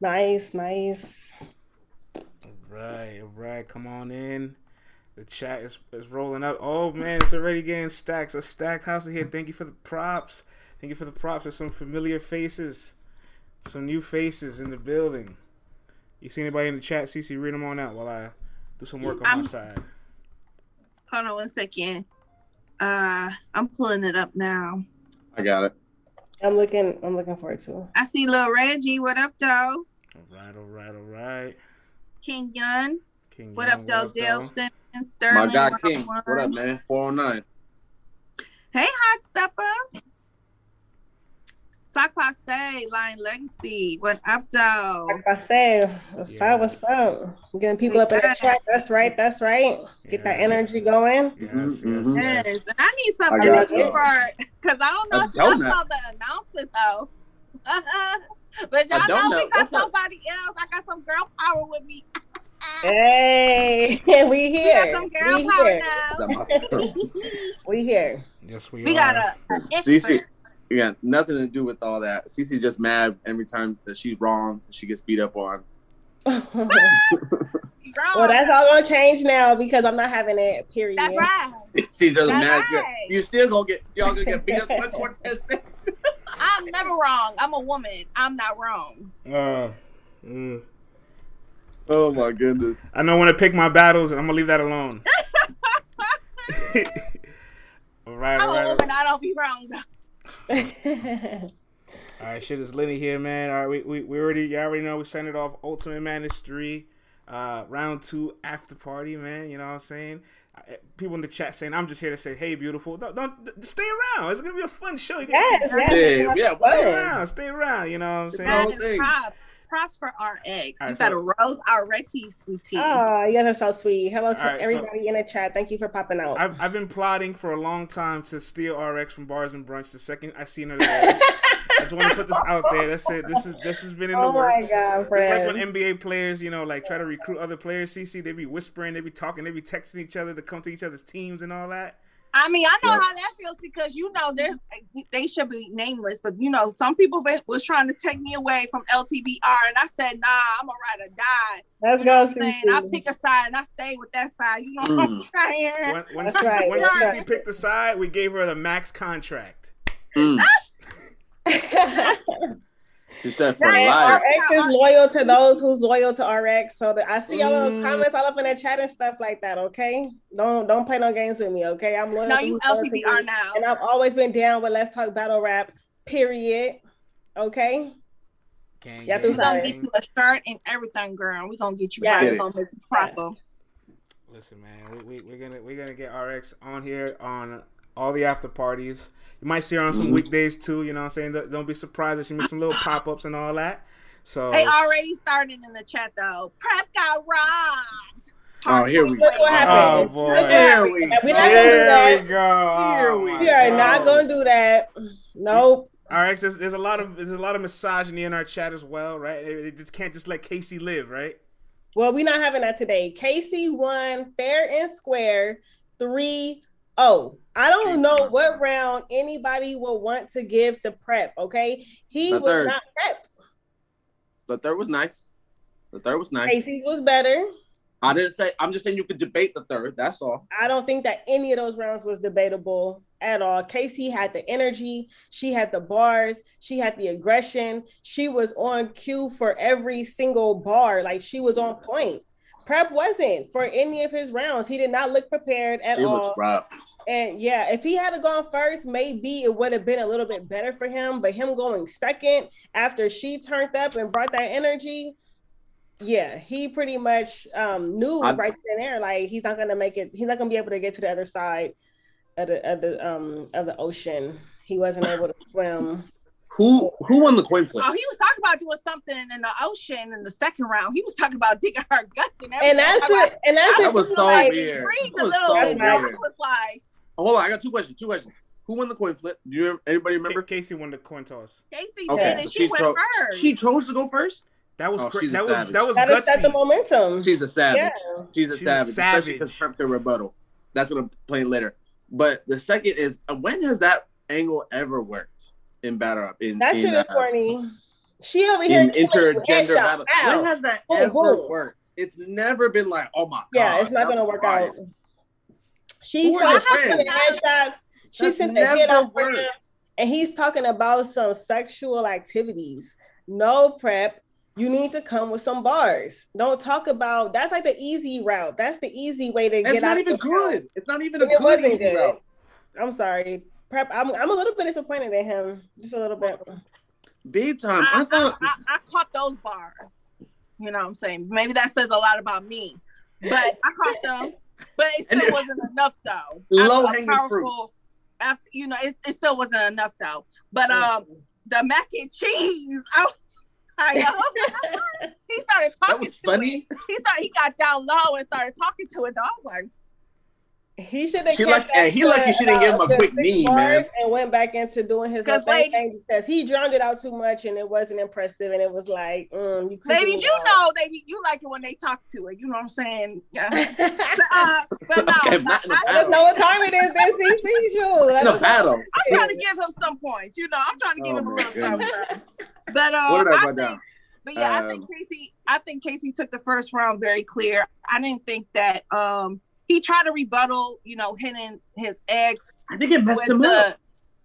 Nice, nice. All right, all right. Come on in. The chat is, is rolling up. Oh man, it's already getting stacks. A stacked house here. Thank you for the props. Thank you for the props. There's some familiar faces, some new faces in the building. You see anybody in the chat? CC, read them on out while I do some work on I'm- my side. Hold on one second. Uh, I'm pulling it up now. I got it. I'm looking. I'm looking forward to. it. I see little Reggie. What up, though? All right, all right, all right. King Yun. King What Young, up, though? Dale though? Simmons. Sterling. My guy King. What up, man? 409. Hey, hot stepper. Sock Passe, Lion Legacy. What up, though? Like I said, what's up? What's up? We're getting people up in the chat. That's right. That's right. Get that Yes. energy going. Yes, Mhm, yes, mhm. Yes, yes. and I need some I energy for because I don't know A if y'all saw the announcement though. but y'all A know we donut. got What's up? somebody else. I got some girl power with me. Hey, we We here. got some girl We power here. now. We here. Yes, we, we are. got a, a CC, expert. Yeah, nothing to do with all that. CC just mad every time that she's wrong. She gets beat up on. well, that's all gonna change now because I'm not having it. Period. That's right. She just That's mad. You- right. You still gonna get y'all gonna get beat up on Cortez. I'm never wrong. I'm a woman. I'm not wrong. Uh, mm. Oh my goodness. I know when to pick my battles, and I'm gonna leave that alone. all right, I'm all a right. woman. I don't be wrong. Though. All right, shit is Lenny here, man. All right, we, we, we already, you all already know we sent it off. Ultimate Madness 3, uh, round two after party, man. You know what I'm saying? Uh, People in the chat saying, I'm just here to say, hey, beautiful. Don't, don't stay around. It's going to be a fun show. You get yes, see- yes. Yeah, yeah, Stay around. Stay around. You know what I'm saying? whole thing. props. Props for RX. All you right, got so- a rose already, sweetie. Oh, ah, you guys are so sweet. Hello to All right, so- everybody in the chat. Thank you for popping out. I've, I've been plotting for a long time to steal RX from Bars and Brunch. The second I see another day, I just want to put this out there. That's it. This is this has been in the oh my works. god, It's like when NBA players, you know, like try to recruit other players. CC, they be whispering, they be talking, they be texting each other to come to each other's teams and all that. I mean, I know Yeah. how that feels because you know they they should be nameless, but you know some people been, was trying to take me away from LTBR, and I said, nah, I'm gonna ride or die. Let's You know go, what I'm saying? I pick a side and I stay with that side. You know what I'm saying? When when, That's CC, right, when that's CC right. picked the side, we gave her the max contract. Mm. She said for And life. RX is loyal to those who's loyal to RX. So that I see y'all little Mm. comments all up in the chat and stuff like that. Okay, don't don't play no games with me. Okay, I'm loyal No, to you who's loyal to LTBR now. and I've always been down with Let's Talk Battle Rap. Period. Okay. Gang, Yeah, gang, We're gonna gang. get you a shirt and everything, girl. We're gonna get you Yeah. right. We're gonna make you proper. Listen, man, we, we, we're gonna we're gonna get RX on here on all the after parties. You might see her on some Mhm. weekdays too. You know what I'm saying? Don't- Don't be surprised if she makes some little pop ups and all that. So They already started in the chat though. Prep got robbed. Oh, here we Look what Oh, boy. Here we We're not gonna do there we go. Here we my We are not gonna do that. Nope. All right, there's, there's a lot of there's a lot of misogyny in our chat as well, right? They, they just can't just let Casey live, right? Well, we're not having that today. Casey won fair and square 3 0. I don't know what round anybody will want to give to prep, okay? He The was third. not prepped. The third was nice. The third was nice. Casey's was better. I didn't say. I'm just saying you could debate the third. That's all. I don't think that any of those rounds was debatable at all. Casey had the energy, she had the bars, she had the aggression. She was on cue for every single bar. Like she was on point. Prep wasn't for any of his rounds. He did not look prepared at It all. And yeah, if he had gone first, maybe it would have been a little bit better for him. But him going second after she turned up and brought that energy, yeah, he pretty much um, knew I- right then and there, like he's not gonna make it. He's not gonna be able to get to the other side of the of the um of the ocean. He wasn't able to swim. Who who won the coin flip? Oh, he was talking about doing something in the ocean in the second round. He was talking about digging her guts and everything. And that's Talking what. And that's That it. was so like, weird. intrigued That a was little so bit. weird. Girl. He was like, Hold on, I got two questions. Two questions. Who won the coin flip? Do you anybody Ca- remember? Casey won the coin toss. Casey Okay, did, and she, she went chose- first. She chose to go first. That was Oh, cra- that was savage. that was that is that's the gutsy. momentum. She's a savage. Yeah. She's a She's a savage, especially because savage. prep to rebuttal. That's gonna play later. But the second is uh, when has that angle ever worked in battle up? In, That in, shit is uh, corny. She over here in intergender battle. When has that Boom, ever boom. worked? It's never been like, oh my god. Yeah, it's not gonna work fire. out. She Who are started your sending headshots. She That's sent the hit on friends, and he's talking about some sexual activities. No prep. You need to come with some bars. Don't talk about that's like the easy route. That's the easy way to get. It's get not out even the route. good. It's not even a And good easy good. route. I'm sorry. Prep. I'm, I'm a little bit disappointed in him. Just a little bit. Big time. I I, thought I, I, I caught those bars. You know what I'm saying? Maybe that says a lot about me. But I caught them. But it still it- wasn't enough though. Low After a hanging fruit. powerful- After you know, it, it still wasn't enough though. But um the mac and cheese, I was I know. he started talking that was to funny. it. He started he got down low and started talking to it though. I was like, He should have He kept lucky- that he to lucky she didn't give him a quick six knee, man. And went back into doing his Cause little thing, because he drowned it out too much and it wasn't impressive and it was like, mm, you ladies, you that. know they you like it when they talk to it. You know what I'm saying? Yeah. Uh, but no, Okay, not in a I- I- I just know what time it is. This CC show. In a battle. I'm trying to give him some points. You know, I'm trying to give Oh, him a my little something. But uh, What did I I think, down? but yeah, I think Um, Casey. I think Casey took the first round very clear. I didn't think that um he tried to rebuttal. You know, hitting his ex I think it messed with him the up.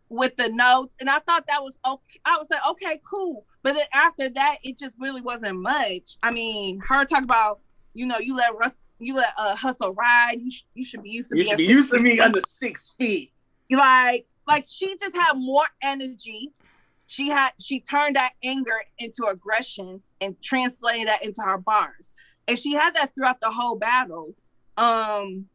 with the notes, and I thought that was okay. I was like, okay, cool. But then after that, it just really wasn't much. I mean, her talk about you know you let Russ. You let uh, hustle ride. You, sh- you should be used to You being be used to me under six feet. like like she just had more energy she had she turned that anger into aggression and translated that into her bars and she had that throughout the whole battle um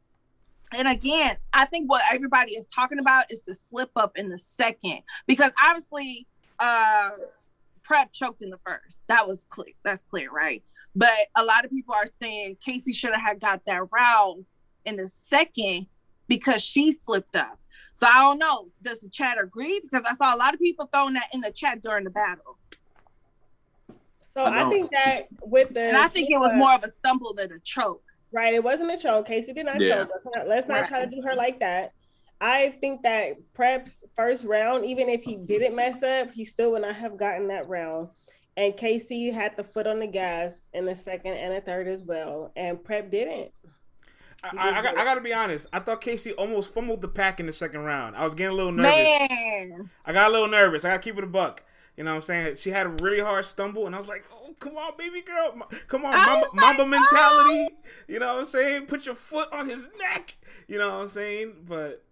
and again i think what everybody is talking about is the slip up in the second because obviously uh prep choked in the first that was clear that's clear right but a lot of people are saying casey should have got that round in the second because she slipped up so I don't know. Does the chat agree? Because I saw a lot of people throwing that in the chat during the battle. So I I, think that with the And I think it was more of a stumble than a choke. Right. It wasn't a choke. Casey did not Yeah. choke. Let's not let's not try to do her like that. I think that Prep's first round, even if he didn't mess up, he still would not have gotten that round. And Casey had the foot on the gas in the second and a third as well. And Prep didn't. I, I, I, got, I gotta be honest. I thought Casey almost fumbled the pack in the second round. I was getting a little nervous. Man. I got a little nervous. I gotta keep it a buck. You know what I'm saying? She had a really hard stumble, and I was like, "Oh, come on, baby girl, come on, I like, mamba mentality." Oh! You know what I'm saying? Put your foot on his neck. You know what I'm saying? But,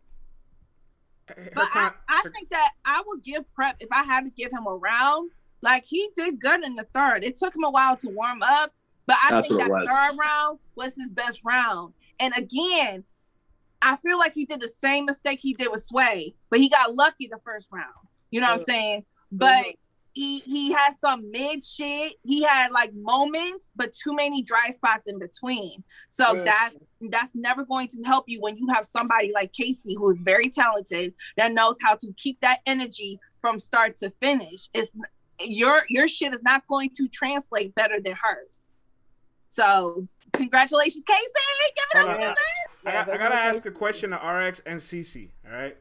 But I, con- I her- think that I would give Prep, if I had to give him a round, like he did good in the third. It took him a while to warm up, but I That's think that third round was his best round. And again, I feel like he did the same mistake he did with Sway, but he got lucky the first round. You know what I'm saying? But he he had some mid shit. He had like moments, but too many dry spots in between. So that's that's never going to help you when you have somebody like Casey who is very talented that knows how to keep that energy from start to finish. It's your your shit is not going to translate better than hers. So congratulations, Casey. Give it up. on. give. I, I gotta ask a question to RX and CC. All right,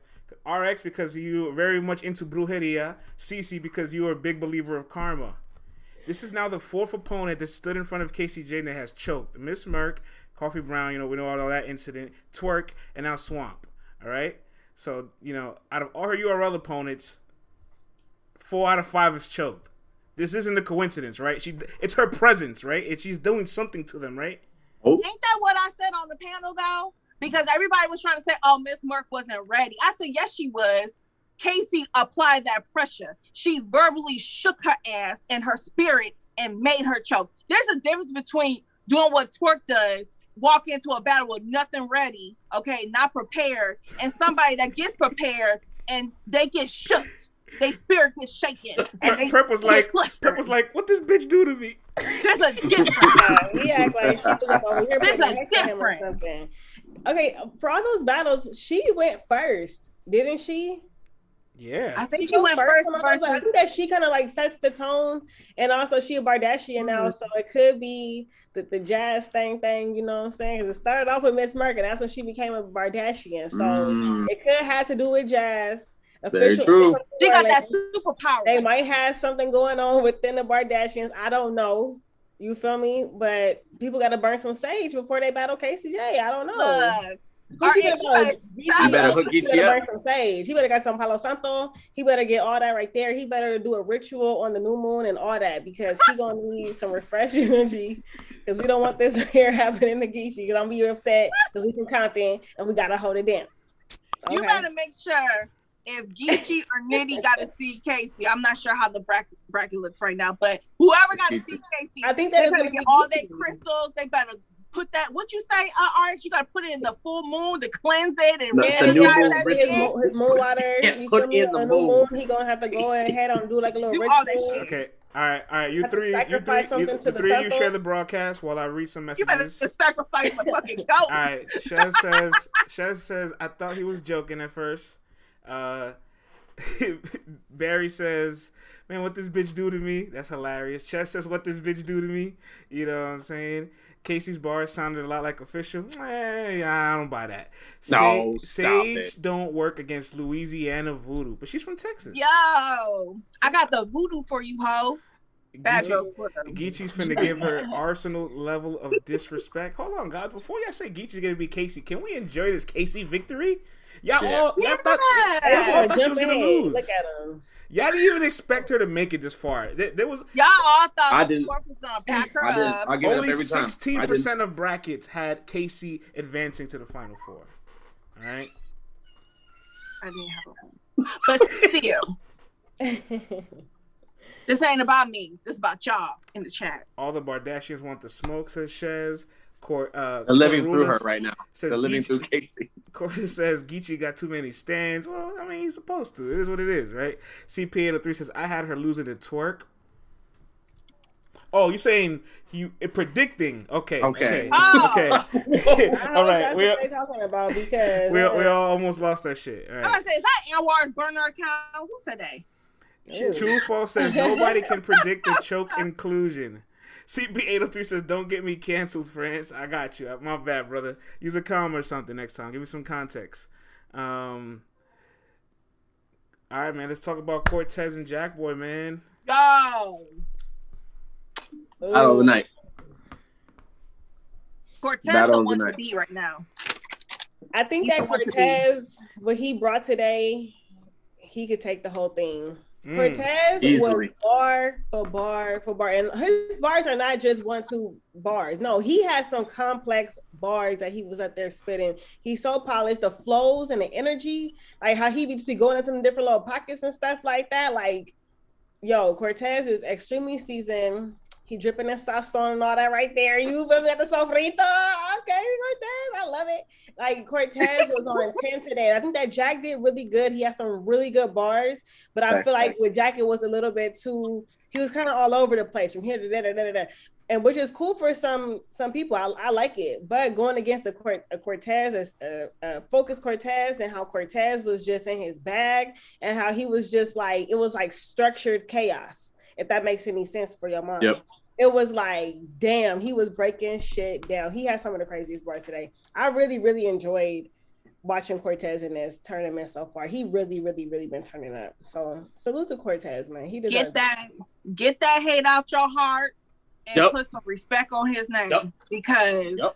RX because you are very much into brujeria. CC because you are a big believer of karma. This is now the fourth opponent that stood in front of Casey J that has choked. Miss Merck, Coffee Brown. You know we know all that incident. Twerk and now Swamp. All right. So you know out of all her URL opponents, four out of five is choked. This isn't a coincidence, right? She, it's her presence, right? And she's doing something to them, right? Oh, Ain't that what I said on the panel though? Because everybody was trying to say, "Oh, Miss Merck wasn't ready." I said, "Yes, she was." Casey applied that pressure. She verbally shook her ass and her spirit and made her choke. There's a difference between doing what Twerk does, walk into a battle with nothing ready, okay, not prepared, and somebody that gets prepared and they get shook. They spirit gets shaken. And they Prep was like, flustered. Prep was like, what this bitch do to me? There's a difference. Yeah, he act like she was up over here There's a next to him or difference. Something. Okay, for all those battles, she went first, didn't she? Yeah. I think she go went first on those, like, I think that she kind of like sets the tone, and also she a Bardashian now, Mm-hmm. so it could be the, the jazz thing thing. You know what I'm saying? Because it started off with Miss Merck, and that's when she became a Bardashian. So Mm. it could have to do with jazz. Very true. She got that superpower. They might have something going on within the Bardashians. I don't know. You feel me? But people got to burn some sage before they battle KCJ. I don't know. Look, Who she Or better if go? you better up. hook He better up. burn some sage. He better got some Palo Santo. He better get all that right there. He better do a ritual on the new moon and all that because he gonna need some refreshing energy. Because we don't want this here happening to Geechi. Because I'm gonna be upset because we from Compton and we gotta hold it down. You Okay? gotta make sure if Geechi or Nitty got to see Casey. I'm not sure how the bracket bracket looks right now, but whoever got to see Casey, I think that they is better gonna get be all their crystals. They better put that. What you say, uh, RX? You gotta put it in the full moon to cleanse it and No, rinse the new moon and his, ritual. moon, his moon water. Can't put feel in the On new moon. He gonna have to go ahead and do like a little Do ritual. all that shit. Okay. All right, all right. You Have to three, you three, sacrifice you, the three of you share the broadcast while I read some messages. You better just sacrifice the fucking goat. All right, Shez says. Shez says I thought he was joking at first. Uh, Barry says, "Man, what this bitch do to me?" That's hilarious. Chess says, "What this bitch do to me?" You know what I'm saying? Casey's bar sounded a lot like official. Yeah, I don't buy that. No, Sa- stop Sage it. don't work against Louisiana voodoo, but she's from Texas. Yo, I got the voodoo for you, ho. Bad Geechi- girls Geechi's finna give her arsenal level of disrespect. Hold on, guys. Before y'all say Geechi's gonna be Casey, can we enjoy this Casey victory? Y'all Yeah. all y'all thought, y'all all thought she was gonna in. lose. Look at him. Y'all didn't even expect her to make it this far. There, there was Y'all all thought I the didn't- was gonna pack her I did. up. I give it up only sixteen percent of brackets had Casey advancing to the final four. All right. I didn't have a But still, this ain't about me. This is about y'all in the chat. All the Bardashians want the smoke, says Shez. Cor, uh, They're living through her right now. Says They're living Geechi- through Casey. Court says Geechi got too many stands. Well, I mean, he's supposed to. It is what it is, right? CPA3 says, I had her losing to twerk. Oh, you're saying you uh, predicting? Okay, okay, Okay. Oh. okay. I don't all know right, if we that's what they talking about because we uh, we all almost lost that shit. All I'm gonna say, is that Anwar's burner account? Who said that? Ooh. True False says nobody can predict the choke inclusion. CP803 says, "Don't get me canceled, France. I got you. My bad, brother. Use a comma or something next time. Give me some context." Um. All right, man. Let's talk about Cortez and Jackboy, man. Go. Out of the night. Cortez Battle the of the one to night. be right now. I think He's that the one to be. Cortez, what he brought today, he could take the whole thing. Mm. Cortez was bar for bar for bar, and his bars are not just one two bars. No, he has some complex bars that he was up there spitting. He's so polished, the flows and the energy, like how he be just be going into the different little pockets and stuff like that. Like, yo, Cortez is extremely seasoned. He dripping sauce on and all that right there. You me at the sofrito? Okay, Cortez, I love it. Like Cortez was on 10 today. I think that Jack did really good. He had some really good bars, but I Thanks, feel like Jack. with Jack, it was a little bit too, he was kind of all over the place from here to there, there, there. And which is cool for some some people. I, I like it. But going against the Cort- a Cortez, a, a focus Cortez, and how Cortez was just in his bag, and how he was just like it was like structured chaos. If that makes any sense for your mind. Yep. It was like, damn, he was breaking shit down. He had some of the craziest bars today. I really, really enjoyed watching Cortez in this tournament so far. He really, really, really been turning up. So salute to Cortez, man. He deserves Get that, get that hate out your heart, and Yep. put some respect on his name Yep. because Yep.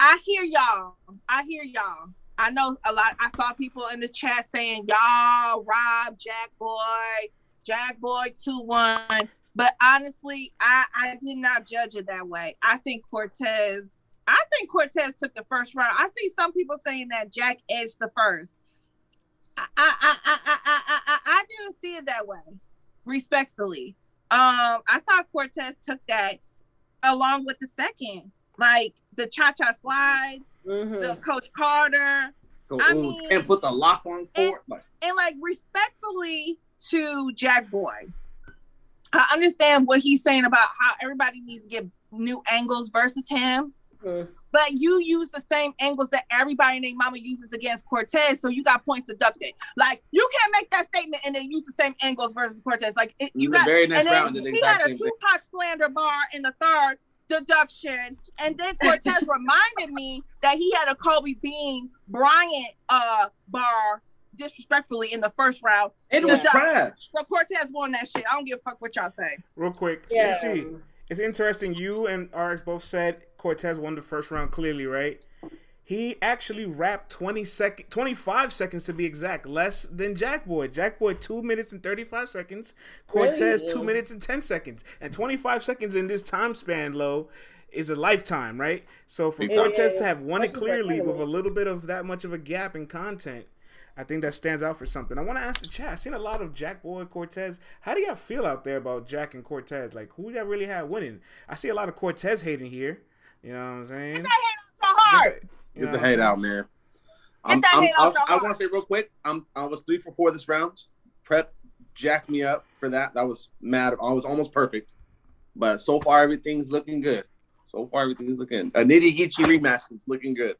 I hear y'all. I hear y'all. I know a lot. I saw people in the chat saying y'all Rob Jack Boy, Jack Boy two one. But honestly, I I did not judge it that way. I think Cortez. I think Cortez took the first round. I see some people saying that Jack edged the first. I I I I I I, I, didn't see it that way. Respectfully, um, I thought Cortez took that along with the second, like the cha cha slide, Mhm. the Coach Carter, Go, I ooh, mean- and put the lock on it. Like, and like respectfully to Jack Boy. I understand what he's saying about how everybody needs to get new angles versus him, Mhm. but you use the same angles that everybody named Mama uses against Cortez, so you got points deducted. Like you can't make that statement and then use the same angles versus Cortez. Like it, you the got very next and then round did the he had a same thing. Tupac slander bar in the third deduction, and then Cortez reminded me that he had a Kobe Bean Bryant uh bar disrespectfully in the first round. It was Yeah. trash. So Cortez won that shit. I don't give a fuck what y'all say. Real quick, Yeah. CC, it's interesting. You and RX both said Cortez won the first round clearly, right? He actually rapped 20 second, 25 seconds to be exact, less than Jackboy. Jackboy two minutes and 35 seconds. Cortez Really? two minutes and 10 seconds. And 25 seconds in this time span, low, is a lifetime, right? So for It Cortez is. to have won it Especially for a clearly with a little bit of that much of a gap in content, I think that stands out for something. I want to ask the chat. I've seen a lot of Jack Boy Cortez. How do y'all feel out there about Jack and Cortez? Like, who y'all really had winning? I see a lot of Cortez hating here. You know what I'm saying? So hard. You Get know the what I'm hate saying? out, man. I'm, that I'm, hate I, out your I want to say real quick. I'm I was three for four this round. Prep jacked me up for that. That was mad. I was almost perfect, but so far everything's looking good. So far everything's looking. A nitty gritty rematch is looking good.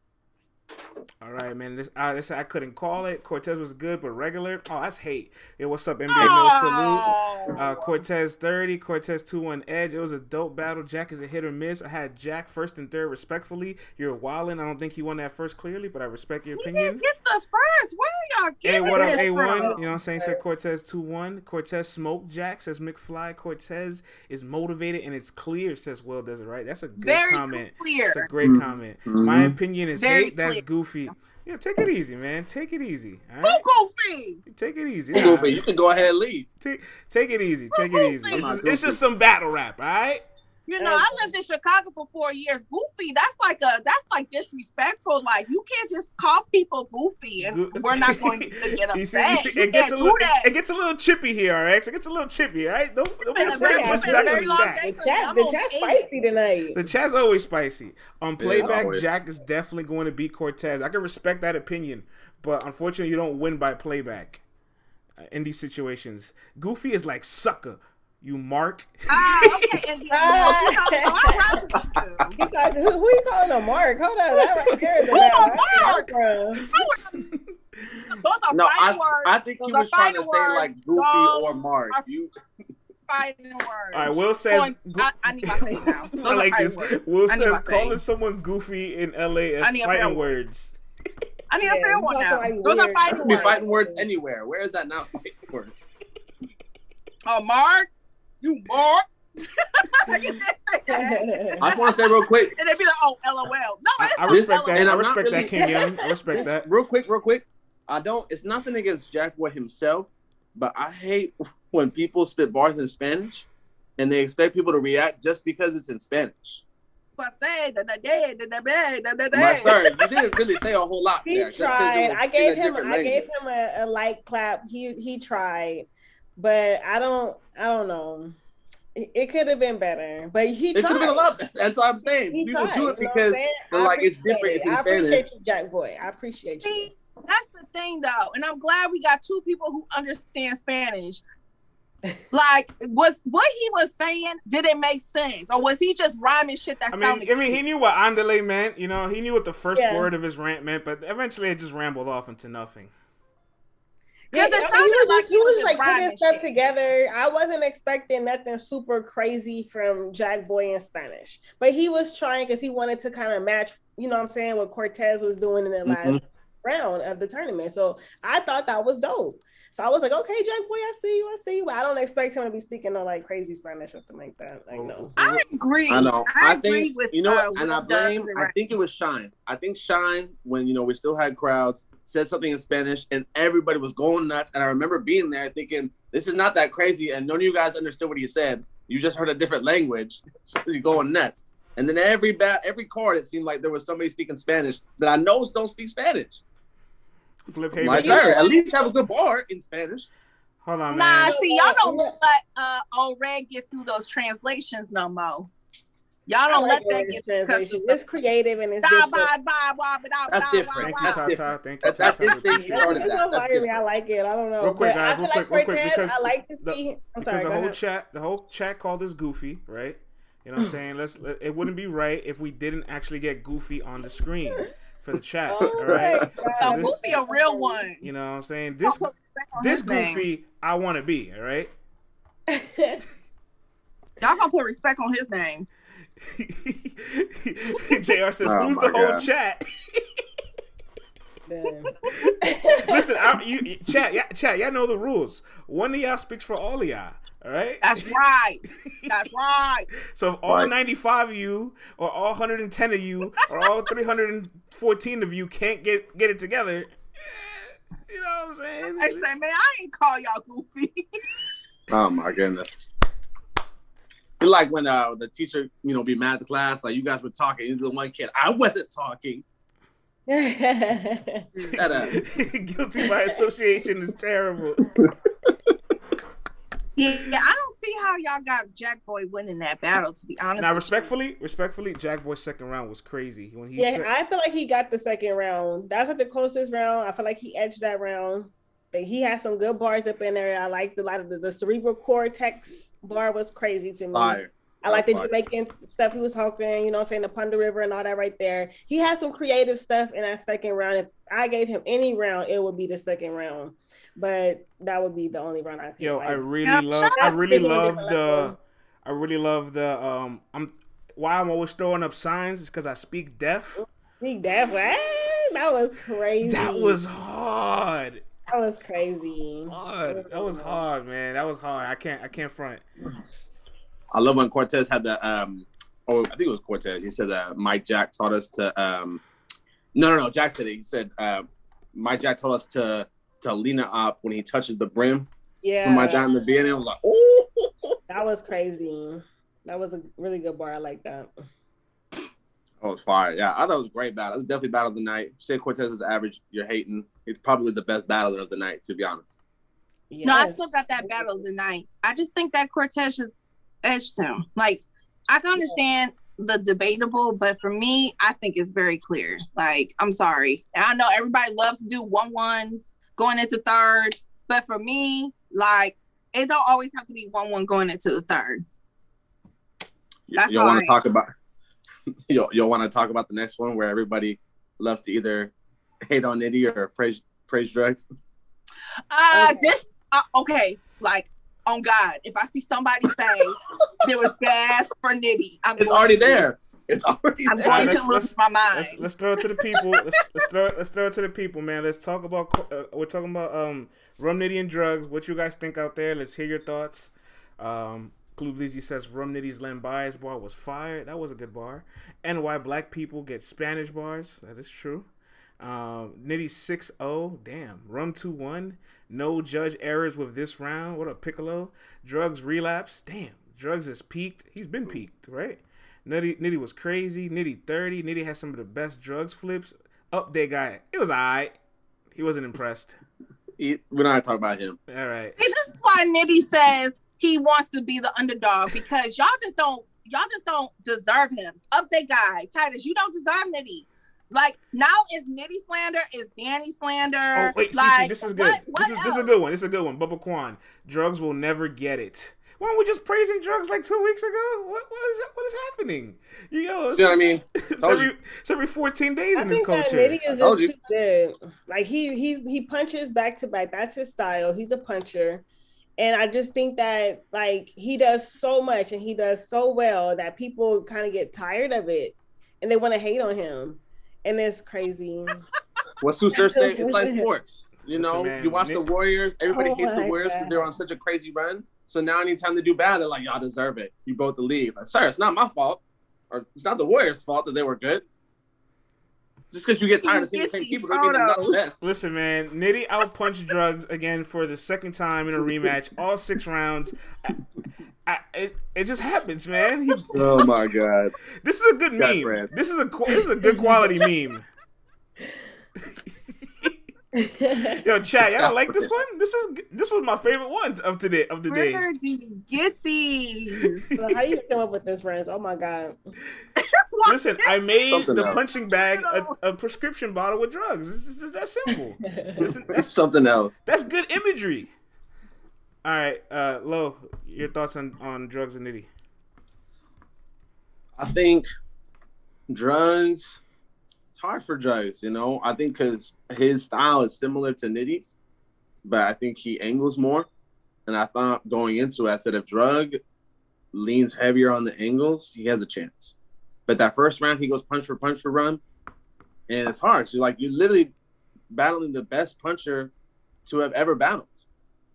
All right, man. This I, this I couldn't call it. Cortez was good, but regular. Oh, that's hate. Hey, what's up, NBA? No salute. Oh. Uh, Cortez 30, Cortez 2 1 Edge. It was a dope battle. Jack is a hit or miss. I had Jack first and third, respectfully. You're wildin'. I don't think he won that first clearly, but I respect your He opinion. didn't get the first. Where are y'all getting Hey, getting what up, A1? You know what I'm saying? Said Cortez 2 1. Cortez smoked Jack, says McFly. Cortez is motivated and it's clear, says Will Does It Right. That's a good Very comment. clear. That's a great Mhm. comment. My opinion is Very hate. That's clear. goofy. Yeah, take it easy, man. Take it easy. All Who goofy? Take it easy. You, go, you can go ahead and leave. Take, take it easy. Take it easy. It's just, it's just some battle rap, all right? You know, I lived in Chicago for four years. Goofy, that's like a that's like disrespectful. Like you can't just call people goofy and we're not going to get You see, you see, You it gets a can't little, it, it gets a little chippy here, RX. It gets a little chippy, all right? Don't, don't be been a afraid to push it's been a back on the chat. The chat, the chat's spicy tonight. The chat's always spicy. On playback, always. Jack is definitely going to beat Cortez. I can respect that opinion, but unfortunately, you don't win by playback uh, in these situations. Goofy is like sucker. You mark. Ah, okay, Indian. Wells. You know, I'm proud of you. He called, who, who you calling a mark? Hold on, that right there. is Who about- a mark? From. Those are No, I, fighting words. I think Those he are was trying to fighting say like Goofy Those or Mark. You fighting words. All right, Will says. Going- I, I need my face now. I are like fighting this. words. Will I need says calling face. someone goofy in LA I as need fighting words. I need Yeah, a fair one now. somebody Those are fighting should be words. fighting words anywhere. Where is that not fighting words? Oh, Mark, you mark. I just want to say real quick, and they'd be like, "Oh, lol." No, I, I respect that. And I respect really, that, King Young. I respect that. Real quick, real quick. I don't. It's nothing against Jack Boy himself, but I hate when people spit bars in Spanish, and they expect people to react just because it's in Spanish. My sir, you didn't really say a whole lot. He there, tried. I gave him. I gave him a, a light clap. He he tried but I don't. I don't know. It, it could have been better, but he It could have been a lot. better. That's what I'm saying. He People tried, do it you know because they're like, it's appreciate different, it's it. in I Spanish. appreciate you, Jack Boy. I appreciate you. See, that's the thing though, and I'm glad we got two people who understand Spanish. Like, was what he was saying? Did it make sense, or was he just rhyming shit that I sounded? mean, I mean, he knew what andale meant. You know, he knew what the first Yeah. word of his rant meant, but eventually it just rambled off into nothing. Yeah, Because it I he sounded was like just, he he was was like putting stuff shit. together. I wasn't expecting nothing super crazy from Jack Boy in Spanish, but he was trying because he wanted to kind of match, you know what I'm saying, what Cortez was doing in the last Mhm. round of the tournament. So I thought that was dope. So I was like, okay, Jack Boy, I see you, I see you, but I don't expect him to be speaking no like crazy Spanish or something like that. Like no. I agree. I know. I, I, agree think with you know, uh, what, and I blame. it I think it was Shine. I think Shine, when you know we still had crowds, said something in Spanish, and everybody was going nuts. And I remember being there, thinking, "This is not that crazy," and none of you guys understood what he said. You just heard a different language, so you're going nuts. And then every bat, every card, it seemed like there was somebody speaking Spanish that I know don't speak Spanish. Flip My Havens. sir, at least have a good bar in Spanish. Hold on, Nah, man. see, y'all don't let uh old Red get through those translations no more. Y'all don't like let that get through translation. It's creative and it's Da, different. ba, ba, ba, ba, That's da, different. Thank you, Tata. Thank you, That- that's Tata. his thing. He That's started that's that. not That's fire different. I like it. I don't know. Real quick, guys, real quick, real quick, because I like to see. I'm sorry. the whole chat, the whole chat called us goofy, right? You know what I'm saying? Let's. let- It wouldn't be right if we didn't actually get goofy on the screen for the chat. Oh all right. my So So God. this- Goofy a real one. You know what I'm saying? This Y'all put respect on this his name. goofy, I want to be. All right. Y'all gonna put respect on his name. Jr. says, Oh "Who's my the whole chat?" Listen, I, you, you- chat, yeah, chat. Y'all know the rules. One of y'all speaks for all of y'all. All right. That's right. That's right. So if all Right. 95 of you, or all 110 of you, or all 314 of you can't get get it together, eh, you know what I'm saying? I say, man, I ain't call y'all goofy. Oh my goodness. It's like when uh, the teacher, you know, be mad at the class, like you guys were talking, you're the one kid. I wasn't talking. Shut up. Guilty by association is terrible. Yeah, I don't see how y'all got Jack Boy winning that battle. To be honest, Now, with you. respectfully, respectfully, Jack Boy's second round was crazy when he yeah, said, I feel like he got the second round. That's like the closest round. I feel like he edged that round. But he had some good bars up in there. I like a lot of the, the cerebral cortex bar was crazy to me. Fire. I like the Fire. Jamaican stuff he was talking, you know what I'm saying, the Punda River and all that right there. He had some creative stuff in that second round. If I gave him any round, it would be the second round. But that would be the only run I feel "Yo, like. I really Yeah, love, I really It's on a love the. I really love the, um, I'm, why I'm always throwing up signs is because I speak deaf. Speak deaf. that was crazy. That was hard. that was crazy. Hard. That was hard, man. That was hard. I can't, I can't front. I love when Cortez had the um oh I think it was Cortez. He said that Mike Jack taught us to um no no no Jack said it. He said uh, Mike Jack told us to to lean up when he touches the brim. Yeah. When Mike Jack in the beginning, I was like, oh That was crazy. That was a really good bar. I like that. that was fire. Yeah, I thought it was a great battle. It was definitely battle of the night. Say Cortez is average, you're hating. It probably was the best battler of the night, to be honest. no, I still got that battle of the night. I just think that Cortez has edged him. Like, I can understand the debatable, but for me, I think it's very clear. Like, I'm sorry. I know everybody loves to do one ones going into third, but for me, like, it don't always have to be one one going into the third. That's you want to talk about you you want to talk about the next one where everybody loves to either hate on Nitty or praise praise drugs. Uh, Okay. this uh, okay. Like on God, if I see somebody say there was gas for Nitty, I'm It's going already to- there. It's already I'm there. going Let's- to lose my mind. Let's let's throw it to the people. Let's let's throw it, let's throw it to the people, man. Let's talk about uh, we're talking about um rum nitty and drugs. What you guys think out there? Let's hear your thoughts. Um, Clue Blizzy says rum nitty's Len Bias bar was fire. That was a good bar. And why black people get Spanish bars? That is true. Um, Nitty 6-0. Damn. Rum 2-1. No judge errors with this round. What a Piccolo? Drugs relapse. Damn. Drugs is peaked. He's been peaked, right? Nitty, Nitty was crazy. Nitty 30. Nitty has some of the best drugs flips. Up Update guy. It was alright. He wasn't impressed. He- we're not talking about him. All right. See, this is why Nitty says he wants to be the underdog because y'all just don't y'all just don't deserve him. Update guy, Titus, you don't deserve Nitty. Like now is Nitty slander, is Danny slander. Oh wait, like, Cece, this is good. what- what this is this is a good one. This is a good one. Bubba Quan. Drugs will never get it. Weren't we just praising drugs like two weeks ago? What what is what is happening? You know what I just- mean? it's every you. it's every fourteen days I in this think that culture. Nitty is just too good. Like he he he punches back to back. That's his style. He's a puncher. And I just think that like he does so much and he does so well that people kind of get tired of it and they want to hate on him. And it's crazy. What Tsu Surf? It's like sports. You know, man, you watch the Warriors. Everybody Oh hates the Warriors because they're on such a crazy run. So now, anytime they do bad, they're like, "Y'all deserve it. You both the league." Like, sir, it's not my fault, or it's not the Warriors' fault that they were good. Just because you get tired of seeing the same people, don't mean they're not the best. Listen, man, Nitty outpunched drugs again for the second time in a rematch, all six rounds. I, I, it, it just happens, man. He, Oh my god! this is a good Got meme. friends. This is a this is a good quality meme. Yo, chat, y'all got like this one? This is this was my favorite one of today of the day. Where do you get these? so how you come up with this, friends? Oh my god. Listen, I made Something the else. punching bag a, a prescription bottle with drugs. It's just that simple. Listen, It's that's something else. that's good imagery. All right, uh, Lo, your thoughts on on drugs and nitty? I think drugs. It's hard for drugs, you know. I think because his style is similar to Nitty's, but I think he angles more. And I thought going into it, I said if drug leans heavier on the angles, he has a chance. But that first round, he goes punch for punch for run, and it's hard. So like you're literally battling the best puncher to have ever battled.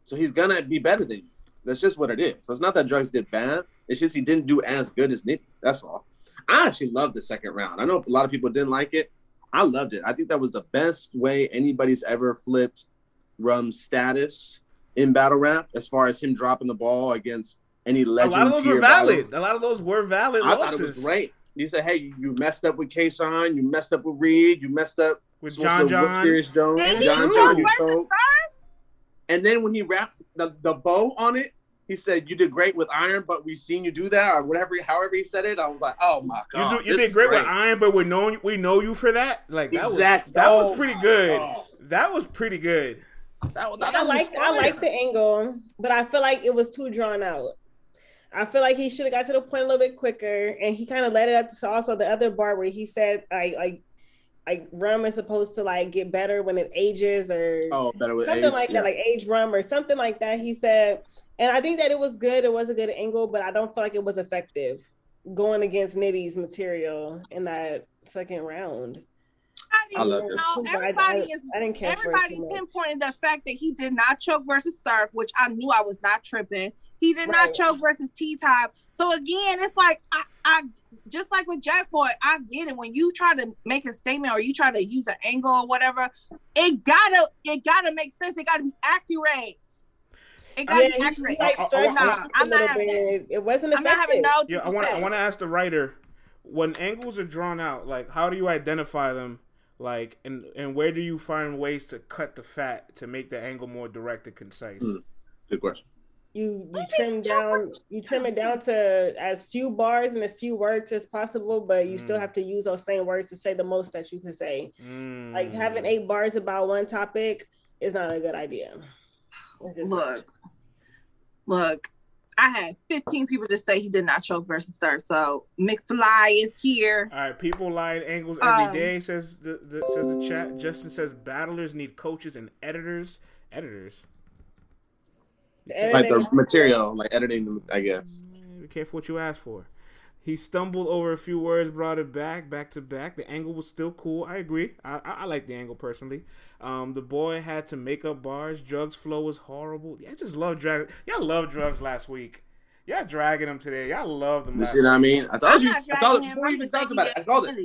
So he's gonna be better than you. That's just what it is. So it's not that drugs did bad. It's just he didn't do as good as Nick. That's all. I actually loved the second round. I know a lot of people didn't like it. I loved it. I think that was the best way anybody's ever flipped Rum's status in battle rap, as far as him dropping the ball against any legend. A lot of those were valid. A lot of those were valid I losses. thought it was great. He said, "Hey, you messed up with Kayshawn. You messed up with Reed. You messed up with John John, Jones, John John, And then when he wrapped the, the bow on it, he said, "You did great with iron, but we've seen you do that, or whatever, however he said it." I was like, "Oh my god, you, do, you did great, great, with iron, but we know we know you for that." Like that exactly. was that oh, was pretty good. Oh. That was pretty good. That, was, that I like I like the angle, but I feel like it was too drawn out. I feel like he should have got to the point a little bit quicker, and he kind of led it up to also the other bar where he said, "I like." Like rum is supposed to like get better when it ages, or oh, better with something age, like yeah. that, like age rum or something like that. He said, and I think that it was good. It was a good angle, but I don't feel like it was effective going against Nitty's material in that second round. I didn't I know. Everybody I, is. I, didn't care everybody pinpointed the fact that he did not choke versus Surf, which I knew I was not tripping. He did right. not choke versus T Top. So again, it's like I, I just like with Jack Boy, I get it. When you try to make a statement or you try to use an angle or whatever, it gotta it gotta make sense. It gotta be accurate. It got I mean, accurate. Like, I, I, I'm not having it. it wasn't. I'm not having no. Yeah, I want. I want to ask the writer when angles are drawn out. Like, how do you identify them? Like, and and where do you find ways to cut the fat to make the angle more direct and concise? Mm, good question. You you trim down you trim it down to as few bars and as few words as possible, but you mm. still have to use those same words to say the most that you can say. Mm. Like having eight bars about one topic is not a good idea. Look, look, I had 15 people just say he did not choke versus Sir. So McFly is here. All right, people lie at angles every um, day. Says the, the says the chat. Justin says battlers need coaches and editors. Editors. Like the material, like editing. them, I guess. Be careful what you ask for. He stumbled over a few words, brought it back, back to back. The angle was still cool. I agree. I, I, I like the angle personally. Um, the boy had to make up bars. Drugs flow was horrible. Yeah, I just love drugs. Y'all love drugs last week. Y'all dragging them today. Y'all love them. You see what I mean? I told I'm you. I told before you even talked about it. I called it.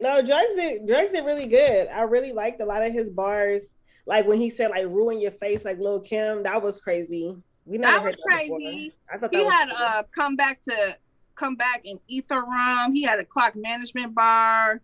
No, drugs. Are, drugs are really good. I really liked a lot of his bars. Like when he said like "ruin your face" like Lil Kim. That was crazy. We never that was crazy. I thought he had uh come back to come back in ether rum. He had a clock management bar.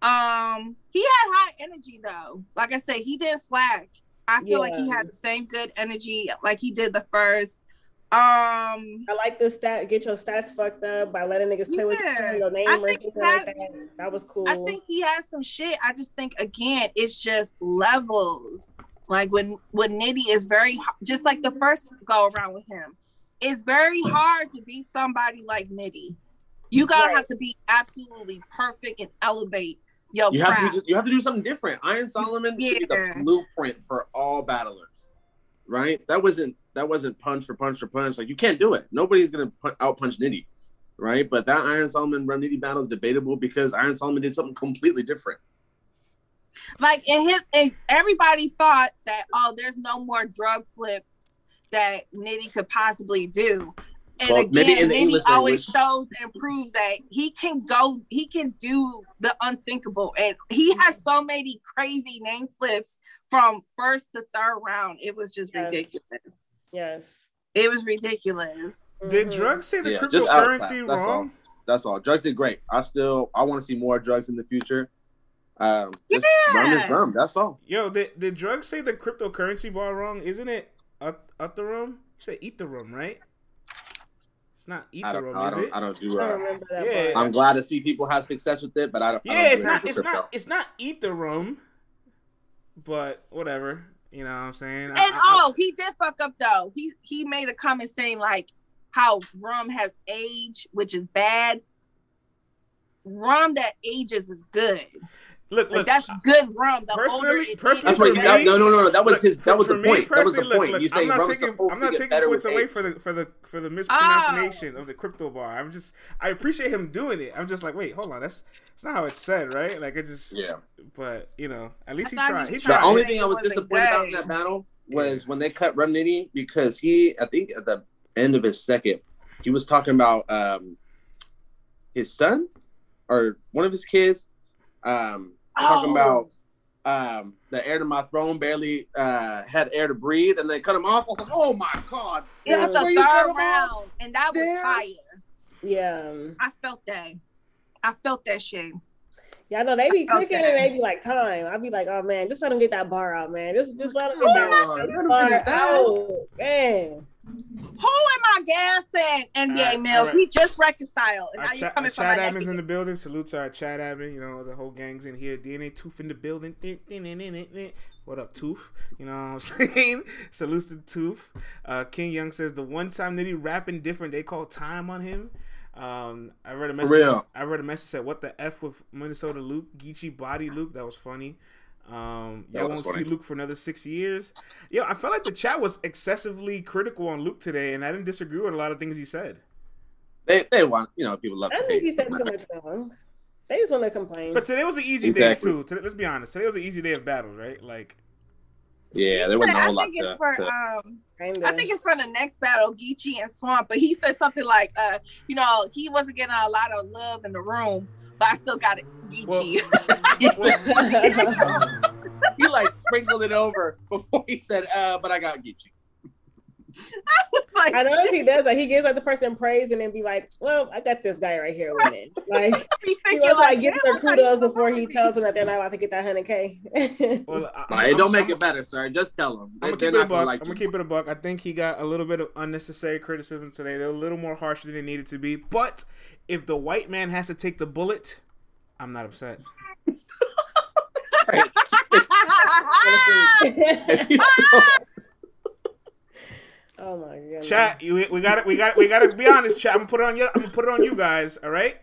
Um, he had high energy though. Like I said, he didn't slack. I feel yeah. like he had the same good energy like he did the first. Um, I like the stat. Get your stats fucked up by letting niggas play yeah. with your name or something like that. That was cool. I think he has some shit. I just think again, it's just levels. Like when when Nitty is very just like the first go around with him it's very hard to be somebody like Nitty. You gotta right. have to be absolutely perfect and elevate your you craft. have to do, you have to do something different. Iron Solomon yeah. should be the blueprint for all battlers, right? That wasn't that wasn't punch for punch for punch. Like you can't do it. Nobody's gonna out punch Nitty, right? But that Iron Solomon Rum Nitty battle is debatable because Iron Solomon did something completely different. Like in his, and everybody thought that oh, there's no more drug flip that Nitty could possibly do. And well, again, Nitty always shows and proves that he can go, he can do the unthinkable. And he has so many crazy name flips from first to third round. It was just yes. ridiculous. Yes. It was ridiculous. Did mm-hmm. drugs say the yeah, cryptocurrency That's wrong? All. That's all. Drugs did great. I still I want to see more drugs in the future. Um, just yeah. rum is rum. That's all. Yo, did, did drugs say the cryptocurrency bar wrong? Isn't it Ethereum? You say Ethereum, right? It's not Ethereum, is I it? I don't do. Uh, I yeah, I'm glad to see people have success with it, but I don't. Yeah, I don't it's not. It's crypto. not. It's not Ethereum, but whatever. You know what I'm saying? And I, oh, he did fuck up though. He he made a comment saying like how rum has age, which is bad. Rum that ages is good. Look, Like, look. that's good rum. The personally- it personally That's what. for That, no, no, no, no. That was Look, his. That was the me point. That was the look, point. look, you say I'm not taking, supposed I'm not taking points away age. for the for the for the mispronunciation of the crypto bar. I'm just I appreciate him doing it. I'm just like, wait, hold on, that's that's not how it's said, right? Like it just Yeah. But you know, at least I he tried. he He tried. tried. The only thing I was disappointed about in that battle was when they cut Rum Nitty because he, I think at the end of his second, he was talking about um his son or one of his kids, um, talking Oh. about um the heir to my throne barely uh had air to breathe, and they cut him off. I was like, oh my god, It was Yeah. the Where third round, and that was There. fire. Yeah. I felt that. I felt that shit. Yeah, I know they be I felt clicking and they be like, time. I'd be like, oh man, just let them get that bar out, man. Just just let them get Come that on, let 'em bar out. Man. Who am I gassing? NBA Alright, Mills. alright. We just reconciled, and Our now you chat, coming our for my chat neck admins in the building. Salute to our chat admin. You know the whole gang's in here. DNA Tooth in the building. What up, Tooth? You know what I'm saying? Salute to Tooth. Uh, King Young says the one time that he rapping different, they call time on him. Um, I read a message. real. I read a message said, "What the f with Minnesota Luke? Geechi body Luke. That was funny." Um, y'all won't funny. see Luke for another six years. Yo, I felt like the chat was excessively critical on Luke today, and I didn't disagree with a lot of things he said. they they want you know people love. I think he said too much wrong. They just want to complain. But today was an easy Exactly. day too. Today, let's be honest. Today was an easy day of battles, right? Like, Yeah, there wasn't said- a whole I lot think to. it's for to- um I think it's for the next battle, Geechi and Swamp. But he said something like, uh, you know, he wasn't getting a lot of love in the room, but I still got it, Geechi. he like sprinkled it over before he said, uh, but I got Geechi. It's like, I know he does. Like he gives like the person praise and then be like, "Well, I got this guy right here winning." Like be he thinking was like like, giving damn, her I thought kudos before he tells them that they're not about to get that hundred k. well, I, Nah, it don't make it better, sir. Just tell them. I'm gonna keep it a not gonna buck. like I'm gonna keep it a buck. I think he got a little bit of unnecessary criticism today. They're a little more harsh than they needed to be. But if the white man has to take the bullet, I'm not upset. oh my god. Chat, you, we got it. We got. We got to be honest. Chat. I'm gonna put it on you. I'm gonna put it on you guys. All right.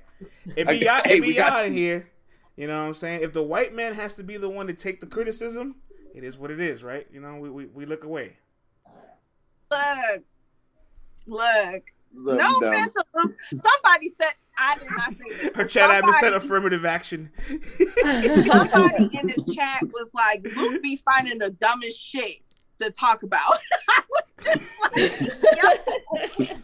It be Okay, y'all. hey, It be we got y'all in you. here. You know what I'm saying? If the white man has to be the one to take the criticism, it is what it is, right? You know, we we, we look away. look, look. So No dumb. offense. Somebody said I did not say that. Her chat admin said Somebody- affirmative action. Somebody in the chat was like, Luke be finding the dumbest shit to talk about. I was like,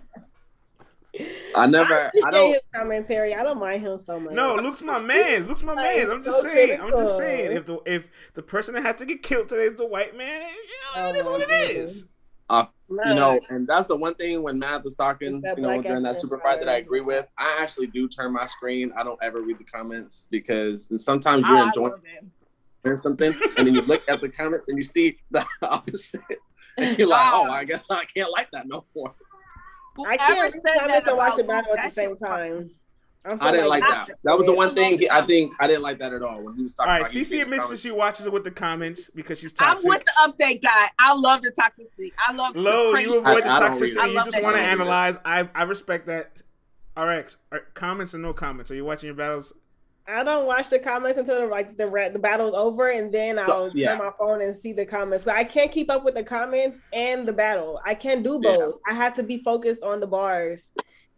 I never. I appreciate don't. his commentary. I don't mind him so much. No, Luke's my man. Luke's my man. I'm just so saying. I'm just saying. If the if the person that has to get killed today is the white man, you know, Oh is what oh, my it goodness. Is. You know, and that's the one thing when Matt was talking, you know, during that super fight that I agree with. I actually do turn my screen. I don't ever read the comments because sometimes you're ah, enjoying love something and then you look at the comments and you see the opposite. And you're like, oh, I guess I can't like that no more. I can't said read comments that and watch the battle at the same shit time. I'm so I didn't like I- that. That was the one thing he, I think I didn't like that at all when he was talking right, about he CC admits that she watches it with the comments because she's toxic. I'm with the update guy. I love the toxicity. I love the Low, crazy- you avoid the I- I toxicity. it. I You just want to analyze. I I respect that. RX, are uh, comments or no comments? Are you watching your battles? I don't watch the comments until the, like the the battle's over, and then I'll yeah. turn my phone and see the comments. So I can't keep up with the comments and the battle. I can't do Yeah. both. I have to be focused on the bars,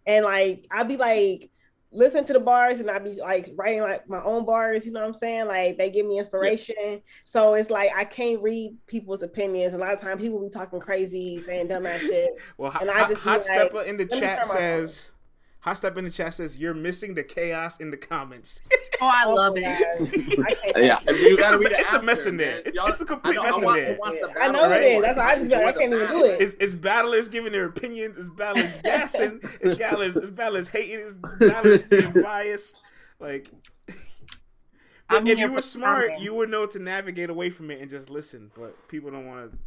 and like I'll be like listen to the bars, and I'll be like writing like my own bars. You know what I'm saying? Like they give me inspiration. So it's like I can't read people's opinions. A lot of times people be talking crazy, saying dumbass shit. Well, Hot, And I just Hot like, Stepper in the chat says. Hot Stepper in the chat says you're missing the chaos in the comments. Oh, I love it. I Yeah, you gotta a- read the it's a mess in there. It's- it's a complete mess in there. To watch the I know it right? is. That's why I just I can't even do it. It's, it's battlers giving their opinions. It's battlers gassing. It's battlers. It's battlers hating. It's battlers being biased. Like, but I'm if you were smart, comment. you would know to navigate away from it and just listen. But people don't want to.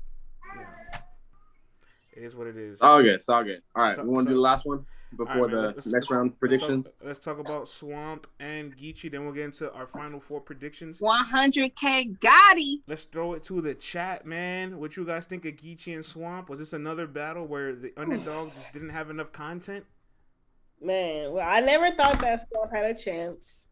It is what it is. All good. It's all good. All right, So- we want so- to do the last one All before right, man, the let's- next let's- round let's talk- predictions. Let's talk, about Swamp and Geechi. Then we'll get into our final four predictions. 100K Gotti. Let's throw it to the chat, man. What you guys think of Geechi and Swamp? Was this another battle where the underdog just didn't have enough content? Man, well, I never thought that Swamp had a chance.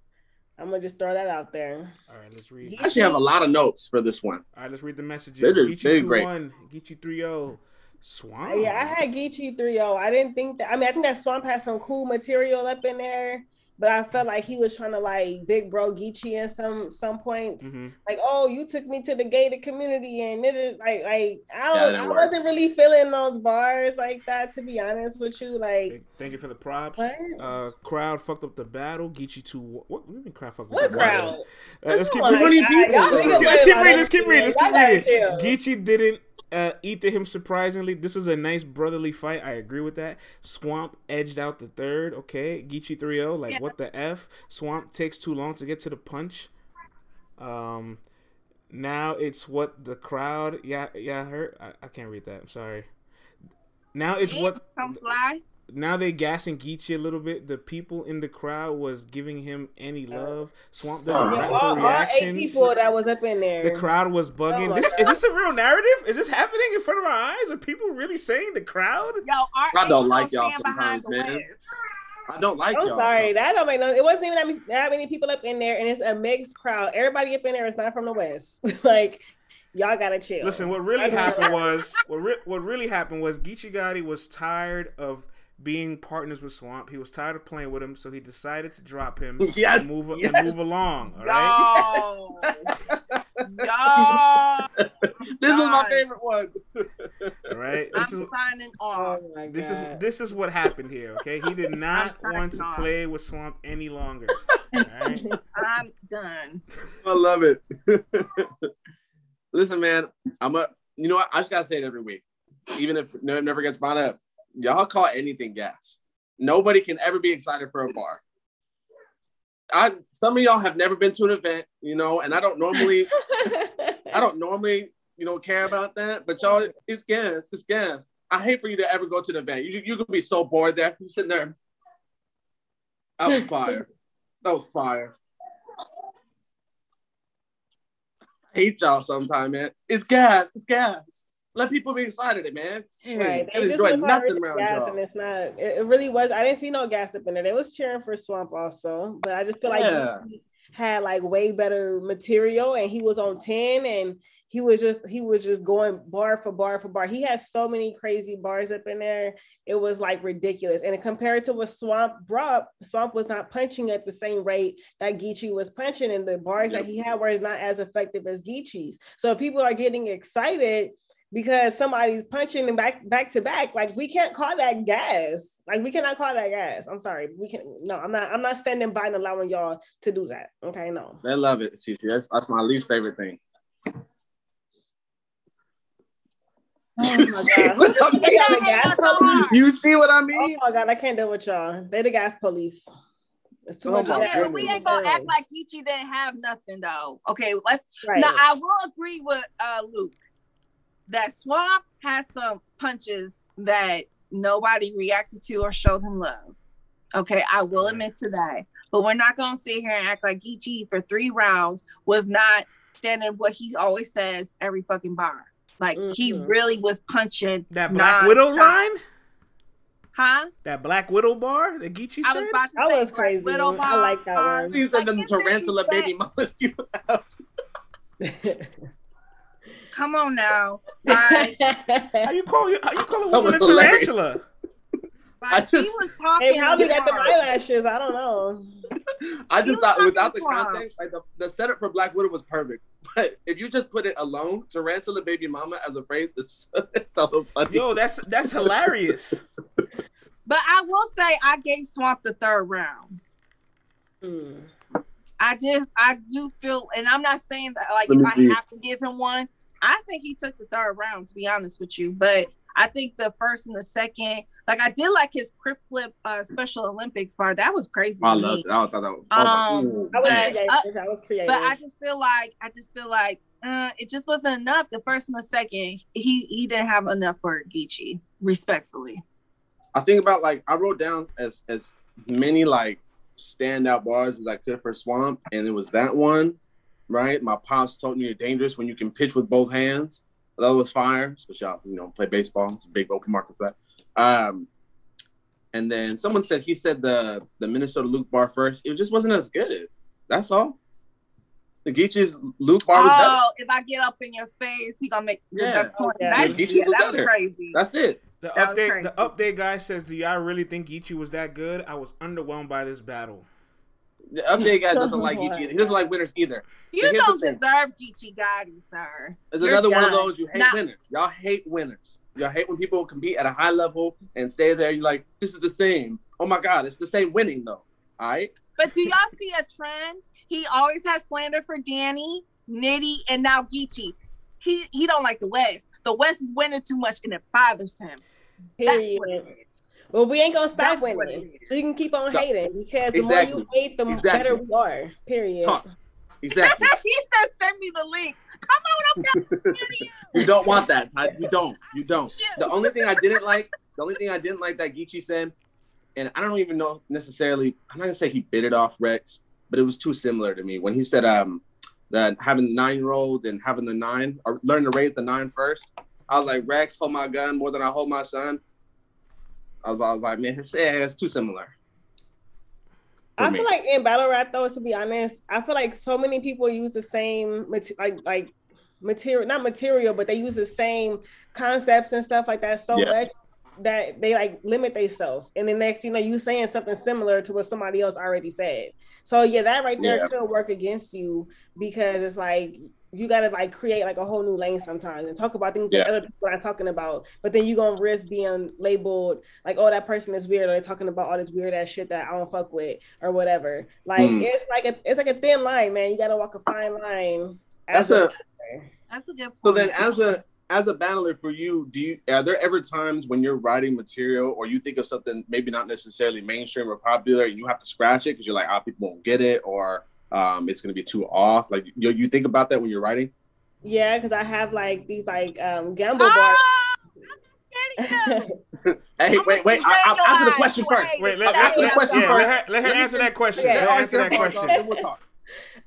I'm gonna just throw that out there. All right, let's read. I actually have a lot of notes for this one. All right, let's read the messages. They did- Geechi they did two great. one, Geechi three zero, Swamp. Yeah, I had Geechi 3-0. I didn't think that I mean I think that Swamp had some cool material up in there, but I felt like he was trying to like big bro Geechi in some some points. Mhm. Like, oh, you took me to the gated community and it is like like I don't that I worked. wasn't really feeling those bars like that to be honest with you. Like Thank- Thank you for the props. what? Uh, crowd fucked up the battle. Geechi two. What, what do you mean crowd fucked up What the crowd? Uh, let's keep Come on, many guys. people. Y'all Let's, niggas let's, keep, play let's keep reading. Let's keep reading. Let's keep reading. chill. Geechi didn't uh, eat to him surprisingly. This was a nice brotherly fight. I agree with that. Swamp edged out the third. Okay, Geechi 3-0. Like Yeah. what the f? Swamp takes too long to get to the punch. Um, now it's what the crowd. Yeah, yeah. Heard. I, I can't read that. I'm sorry. Now it's what Come fly. Now they gassing Geechi a little bit. The people in the crowd was giving him any uh, love. Swamp doesn't Yeah, Yeah, all, for all eight people that was up in there. The crowd was bugging. Oh this, is uh. this a real narrative? Is this happening in front of our eyes? Are people really saying the crowd? Yo, I don't like y'all sometimes, man. I don't like I'm y'all. sorry, that don't make no. It wasn't even that many, that many people up in there, and it's a mixed crowd. Everybody up in there is not from the west. like, y'all gotta chill. Listen, what really happened was what re- what really happened was Geechi Gotti was tired of being partners with Swamp. He was tired of playing with him, so he decided to drop him Yes, and move yes. and move along. All right. Yo, yo, This is my favorite one. All right. I'm This is signing off. Oh my this is this is what happened here. Okay, he did not want to off. play with Swamp any longer. All right. I'm done. I love it. Listen, man, I'm a. You know what? I just gotta say it every week, even if it never gets brought up. Y'all call anything gas. Nobody can ever be excited for a bar. I some of y'all have never been to an event, you know, and I don't normally, I don't normally, you know, care about that. But y'all, it's gas, it's gas. I hate for you to ever go to the event. You you could be so bored there, you sitting there. That was fire. that was fire. I hate y'all sometime, man. It's gas. It's gas. Let people be excited, man. Right. They just enjoy nothing around gas and it's not. It, it really was. I didn't see no gas up in there. They was cheering for Swamp also, but I just feel like Yeah. he had like way better material, and he was on ten, and he was just he was just going bar for bar for bar. He had so many crazy bars up in there. It was like ridiculous. And compared to what Swamp brought, Swamp was not punching at the same rate that Geechi was punching, and the bars that he had were not as effective as Geechi's. So people are getting excited because somebody's punching them back back to back. Like we can't call that gas. Like we cannot call that gas. I'm sorry. We can no, I'm not I'm not standing by and allowing y'all to do that. Okay, no. They love it, CC. That's, that's my least favorite thing. Oh You my see God. what I mean? got the gas police. You see what I Oh my god, I can't deal with y'all. They the gas police. It's too Oh much my gas. Okay, but we ain't gonna act like Geechi didn't have nothing though. Okay, let's. Right. Now I will agree with uh Luke that Swamp has some punches that nobody reacted to or showed him love. Okay, I will admit to that. But we're not gonna sit here and act like Geechi for three rounds was not standing what he always says every fucking bar. Like he Mhm. really was punching That Black nonstop. Widow line, huh? that Black Widow bar that Geechi I said. was about to That say was crazy. Widow I like that one. These are Like, them it's that he tarantula baby mamas you have. Come on now. Like, how you call you? How you call a woman a was hilarious. tarantula? I like he was talking. They probably got the eyelashes. I don't know. I just thought without the context, like the, the setup for Black Widow was perfect. But if you just put it alone, tarantula baby mama as a phrase, it's, it's so funny. Yo, that's that's hilarious. But I will say I gave Swamp the third round. Hmm. I just I do feel, and I'm not saying that like Let if I see. have to give him one, I think he took the third round to be honest with you. But I think the first and the second, like I did like his crip flip uh, Special Olympics bar. That was crazy. I to love me. it. I thought that was. I was Um, like, ooh, I was Uh, that was creative. But I just feel like I just feel like uh, it just wasn't enough. The first and the second, he he didn't have enough for Geechi, respectfully. I think about like I wrote down as as many like standout bars as I could for Swamp, and it was that one, right? My pops told me you're dangerous when you can pitch with both hands. That was fire, especially y'all, you know, play baseball. It's a big open market for that. Um, and then someone said he said the the Minnesota Luke bar first. It just wasn't as good. That's all. The Geechi's Luke bar was better. Oh, if I get up in your space, he gonna make the Yeah. jump point. Yeah. That, Yeah, yeah, was that was crazy. That's it. The That update, the update guy says, "Do y'all really think Geechi was that good? I was underwhelmed by this battle." The update guy doesn't like Geechi. He doesn't like winners either. you But here's don't the thing. deserve Geechi Gotti, sir. It's You're another one of those you hate Not- winners. Y'all hate winners. Y'all hate when people compete at a high level and stay there. You're like, this is the same. Oh my god, it's the same winning though. All right. But do y'all see a trend? He always has slander for Danny, Nitty, and now Geechi. He he don't like the West. The West is winning too much, and it bothers him. That's what it is. Well, we ain't gonna stop That's what winning, so you can keep on No. hating because the Exactly. more you hate, the Exactly. better we are. Period. Talk. Exactly. he said, "Send me the link." Come on, I'm not you don't want that, Ty. You don't. You don't. The only thing I didn't like, the only thing I didn't like that Geechi said, and I don't even know necessarily. I'm not gonna say he bit it off Rex, but it was too similar to me when he said um that having the nine year old and having the nine or learn to raise the nine first. I was like Rex, hold my gun more than I hold my son. I was, I was like, man, it's, yeah, it's too similar. I me. feel like in battle rap, though, to be honest, I feel like so many people use the same like like material, not material, but they use the same concepts and stuff like that so Yeah. much that they like limit themselves. And the next, you know, you saying something similar to what somebody else already said. So yeah, that right there Yeah. could work against you because it's like you gotta like create like a whole new lane sometimes and talk about things that other people are talking about. But then you gonna risk being labeled like, oh, that person is weird, or they're talking about all this weird ass shit that I don't fuck with or whatever. Like Mm. it's like a it's like a thin line, man. You gotta walk a fine line. That's as a That's a good point. So then, as a as a battler for you, do you are there ever times when you're writing material or you think of something maybe not necessarily mainstream or popular and you have to scratch it because you're like, ah, people won't get it or um, it's gonna be too off. Like you, you think about that when you're writing. yeah, because I have like these like um gamble Ah! bars. Hey, I'm wait, wait. I, I'll answer the question you first. ain't Wait, let, Answer the question yeah, first. let her, let her answer that question. Yeah. Let her answer that question. then we'll talk.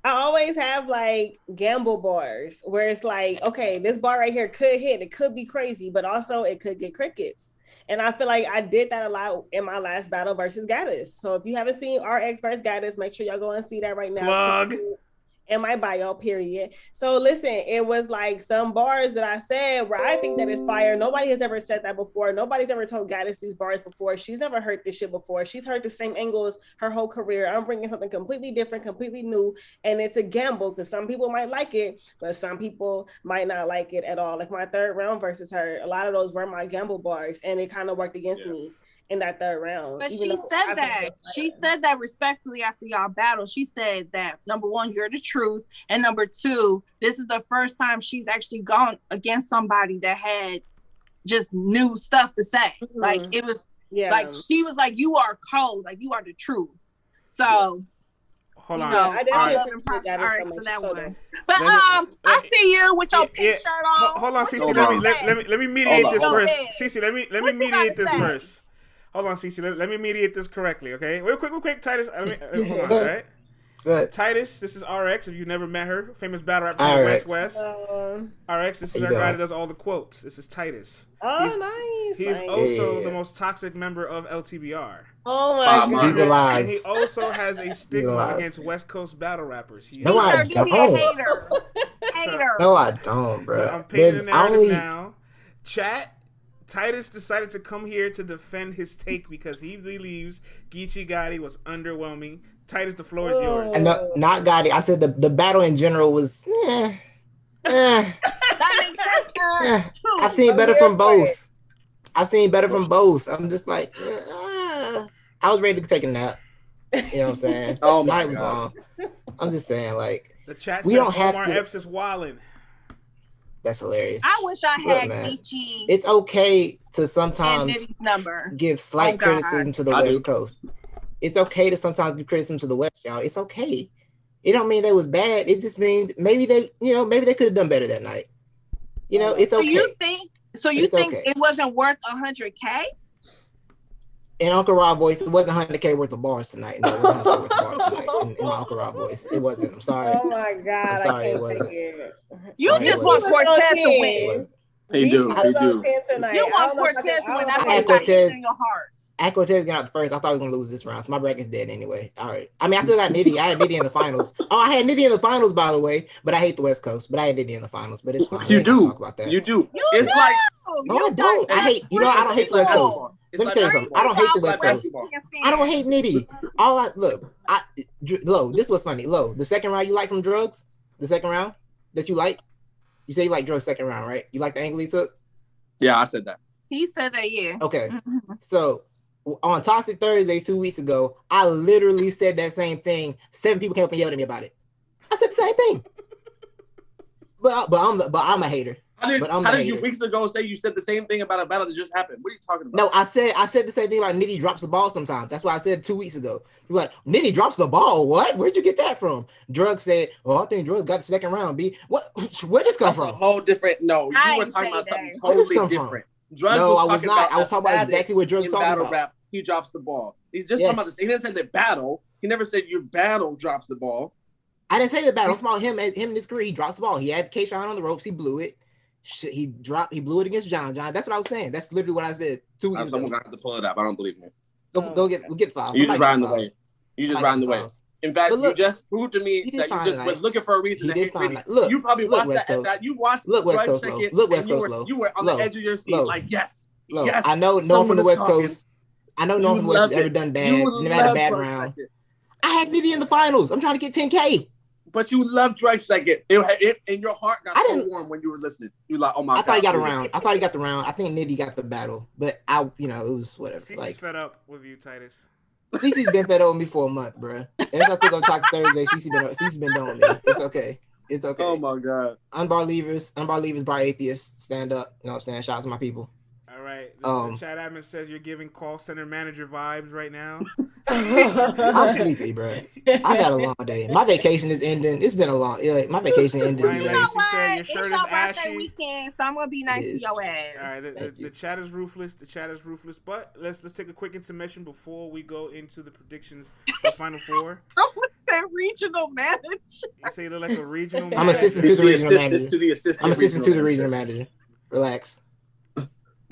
I always have like gamble bars where it's like, okay, this bar right here could hit, it could be crazy, but also it could get crickets. And I feel like I did that a lot in my last battle versus Gaddis. So if you haven't seen RX versus Gaddis, make sure y'all go and see that right now. Plug. In my bio, period. So listen, it was like some bars that I said where I think that is fire. Nobody has ever said that before. Nobody's ever told Gaddis these bars before. She's never heard this shit before. She's heard the same angles her whole career. I'm bringing something completely different, completely new, and it's a gamble because some people might like it, but some people might not like it at all. Like my third round versus her, a lot of those were my gamble bars, and it kind of worked against Yeah. me in that third round. But she said that. She said that respectfully after y'all battle. She said that number one, you're the truth, and number two, this is the first time she's actually gone against somebody that had just new stuff to say. Like Mhm. it was yeah, like she was like, "You are cold, like you are the truth." So, Hold you on. know, I I definitely love appreciate that to RX so that one. dope. But Let me- um, I see you with your Yeah, pink yeah. shirt on. Hold on, What Cece. Let me let, let me let me mediate this first. Go. Cece, let me let me What you mediate this say? first. Hold on, Cece. Let, let me mediate this correctly, okay? Real quick, real quick, Titus. Let me, uh, hold on, all right? Good. Titus, this is RX. If you've never met her, famous battle rapper from RX. West West. Um, RX, this is How our guy that does all the quotes. This is Titus. oh, He's- nice. He is nice. also Yeah. the most toxic member of LTBR. oh my Bob god. He's a lies. And he also has a stigma against West Coast battle rappers. He, No, I do be a don't. hater. Hater. No, I don't, So bro. I'm painting There's the narrative only now. Chat. Titus decided to come here to defend his take because he believes Geechi Gotti was underwhelming. Titus, the floor is yours. and no, not Gotti. I said the, the battle in general was eh, eh, That makes sense. eh. I've seen better from both. I've seen better from both. I'm just like, eh. I was ready to take a nap. You know what I'm saying? Oh my Night was god. long. I'm just saying, like, The chat We says don't have Omar to- Epps is wildin'. That's hilarious. I wish I Look, had man, Geechi It's okay to sometimes number. give oh, slight Oh, criticism to the I do. West Coast. It's okay to sometimes give criticism to the West, y'all. It's okay. It don't mean they was bad. It just means maybe they, you know, maybe they could have done better that night. You know, oh. it's So okay. you think? So you It's think okay. it wasn't worth a hundred k? In Uncle Rob voice, it wasn't 100k worth of bars tonight. No, it wasn't 100K worth of bars tonight. In, in my Uncle Rob voice, it wasn't. I'm sorry. Oh my god, I'm sorry, I it can't wasn't. take it. You Sorry, just want wasn't. Cortez to It It win. wasn't. He do. was He do. You want don't know if I Cortez to win. I That's I had Cortez. in your heart. At Cortez got out the first. I thought we were gonna lose this round, so my bracket's dead anyway. All right. I mean, I still got Nitty. I had Nitty in the finals. Oh, I had Nitty in the finals, by the way. But I hate the West Coast. But I had Nitty in the finals. But it's fine. You do. talk about that. You do. You It's do. like no, You I don't. I hate. You know, I don't hate the West Coast. Let me tell you something. I don't hate the West Coast. I don't hate Nitty. All I look, I Dr- Lo. This was funny. Lo, the second round you like from drugs. The second round that you like. You say you like drugs second round, right? You like the angle he took. Yeah, I said that. He said that, yeah. Okay. Mhm. So on Toxic Thursday two weeks ago, I literally said that same thing. Seven people came up and yelled at me about it. I said the same thing. But but I'm but I'm a hater. How did, But I'm how did you weeks ago say you said the same thing about a battle that just happened? What are you talking about? No, I said I said the same thing about Nitty drops the ball sometimes. That's why I said two weeks ago. You're like Nitty drops the ball. What? Where'd you get that from? Drugs said, "Oh, I think Drugs got the second round." B, what? Where this come That's a from? whole different. No, you I were talking about something that. Where this totally come from? different. Drugs No, was I was not. I was talking about exactly what Drugs in talking about. rap. He drops the ball. He's just Yes. talking about this. He didn't say the battle. He never said your battle drops the ball. I didn't say the battle. I'm talking about him and him in his career. He drops the ball. He had K Shine on the ropes. He blew it. Shit, He dropped. He blew it against John. John. That's what I was saying. That's literally what I said two weeks someone ago. gonna have to pull it up. I don't believe me. Go, go get. We'll get files. You just Somebody riding the way. You just Somebody riding the get way. In fact, look, you just proved to me he that you just was looking for a reason He to did hate fine Nitty. tonight. Look, you probably look, watched West that, Coast. that. You watched Look, West Coast, Second, Look, and West you Coast, were, you were on Lo. the edge of your seat, Lo. like yes, Look, yes. I know no one from the West talking. Coast. I know no You one from the West love has ever done bad. Never had a bad round. Second. I had Nitty in the finals. I'm trying to get 10K. But you loved Drake second. It, it and your heart got I so didn't- warm when you were listening. You were like, oh my I god. thought he got a round. I thought he got the round. I think Nitty got the battle, but I, you know, it was whatever. CC's Like fed up with you, Titus. CC's been fed up with me for a month, bro. Ever since I took on Toxic Thursday, CC been CC been done with me. It's okay. It's okay. Oh my god. Unbar leavers, unbar leavers, bar atheists, stand up. You know what I'm saying? Shout out to my people. All right. The, Um, the chat admin says you're giving call center manager vibes right now. I'm sleepy, bro. I got a long day. My vacation is ending. It's been a long. Yeah, my vacation ended. Ryan You today. know Lacey said what? your It's your is birthday ashy. weekend, so I'm gonna be nice to is. your ass. All right, the, the, the chat is ruthless. The chat is ruthless. But let's let's take a quick intermission before we go into the predictions for Final Four. Someone said regional manager. You say you look like a regional. I'm assistant to the regional assistant manager. to the assistant. I'm assistant to the regional regional manager. Relax.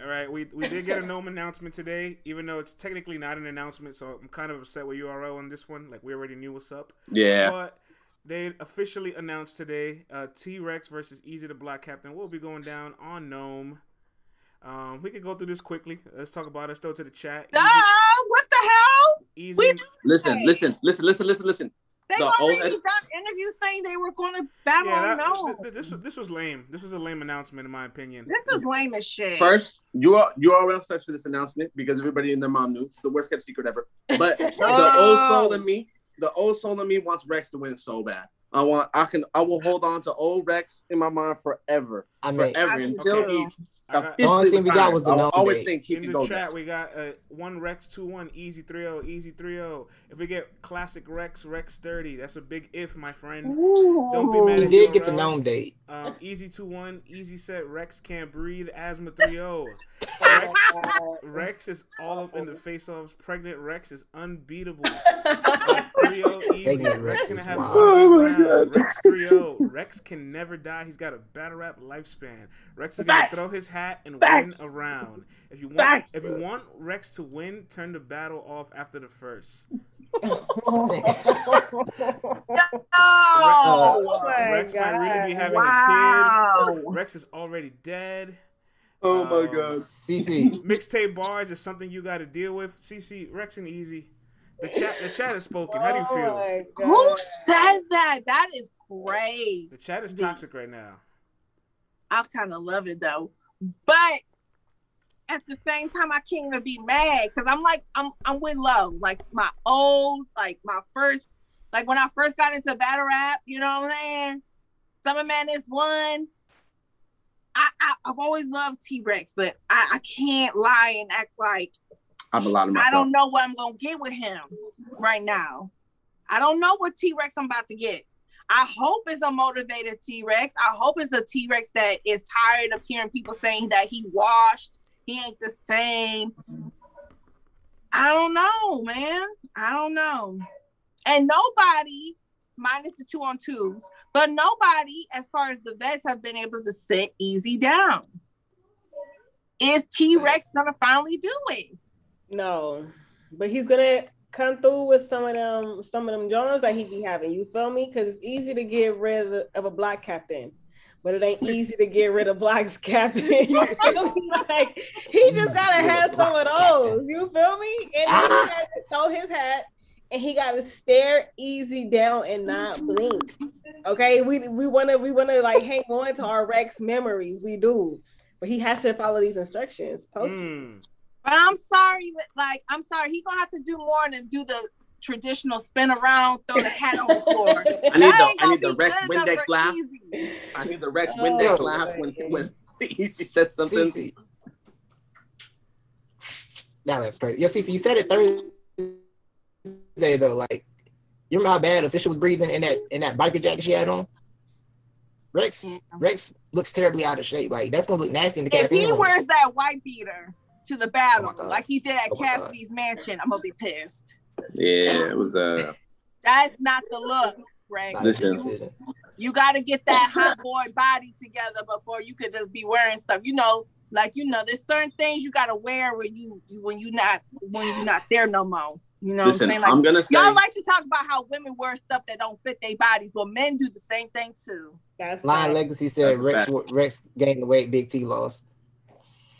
All right, we we did get a NOME announcement today, even though it's technically not an announcement. So I'm kind of upset with URL on this one. Like we already knew what's up. Yeah. But they officially announced today uh, T Rex versus Eazy the Block Captain will be going down on NOME. Um, we can go through this quickly. Let's talk about it. Let's throw it to the chat. Nah, what the hell? Easy, We Easy Listen, listen, listen, listen, listen, listen. They The already old- done interviews saying they were going to battle yeah, that, no. th- th- this this was lame. This was a lame announcement in my opinion. This is lame as shit. First, URL URL search for this announcement because everybody and their mom knew. It's the worst kept secret ever. But the old soul in me, the old soul in me wants Rex to win so bad. I want, I can, I will hold on to old Rex in my mind forever, I mean, forever I do until too. he I got, only thing we got was the I'll always date. think he in the go chat, there. we got uh, one Rex two one Easy 3-0, Easy 3-0. If we get classic Rex Rex thirty, that's a big if, my friend. Don't be mad he at did get the URL. NOME date. Um, easy 2 1, easy set, Rex can't breathe, asthma 3 0. Rex, Rex is all up in the face offs. Pregnant Rex is unbeatable. 3 0 easy. Pregnant Rex Rex gonna have a Oh my round. God. Rex 3 0. Rex can never die. He's got a battle rap lifespan. Rex is gonna Facts. throw his hat and Facts. win a round. If you want, Facts. if you want Rex to win, turn the battle off after the first. Oh, my Rex might really be God. having a wow. kid. Rex is already dead. Oh my Um, god. CC. Mixtape bars is something you got to deal with. CC Rex and Easy. The chat, the chat has spoken. How do you feel? Oh Who said that? That is great. The chat is toxic right now. I kind of love it though, but at the same time, I can't even be mad because I'm like I'm I'm with love. Like my old, like my first, like when I first got into battle rap. You know what I'm saying? Summer Madness one. I, I I've always loved T Rex, but I, I can't lie and act like I'm a lot of I don't know what I'm gonna get with him right now. I don't know what T Rex I'm about to get. I hope it's a motivated T Rex. I hope it's a T Rex that is tired of hearing people saying that he washed, he ain't the same. I don't know, man. I don't know. And nobody, minus the two on twos, but nobody, as far as the vets, have been able to sit easy down. Is T Rex gonna finally do it? No, but he's gonna come through with some of them, some of them Jones that he be having. You feel me? Because it's easy to get rid of a black captain, but it ain't easy to get rid of black's captain. You feel me? Like he just gotta have some of those. You feel me? And he gotta throw his hat, and he gotta stare easy down and not blink. Okay, we we wanna we wanna like hang on to our Rex memories. We do, but he has to follow these instructions. Post- Mm. But I'm sorry, like I'm sorry, he gonna have to do more than do the traditional spin around, throw the hat on the floor. I need That the I need the be Rex good Windex laugh. Easy. I need the Rex Oh, Windex my laugh when when Easy said something. CC. That was crazy. Yo, CC, you said it Thursday though. Like, you remember how bad official was breathing in that in that biker jacket she had on? Rex Yeah. Rex looks terribly out of shape. Like that's gonna look nasty in the If cafe. he wears that white beater to the battle, Oh like he did at Oh my God. Cassidy's mansion, I'm gonna be pissed. Yeah, it was uh That's not the look, Rex. Listen. You got to get that hot boy body together before you could just be wearing stuff. You know, like you know, there's certain things you got to wear when you when you not when you're not there no more. You know listen, what I'm saying? Like I'm gonna say y'all like to talk about how women wear stuff that don't fit their bodies, but men do the same thing too. That's Lion fine. Legacy said That's Rex fact. Rex gained the weight, Big T lost.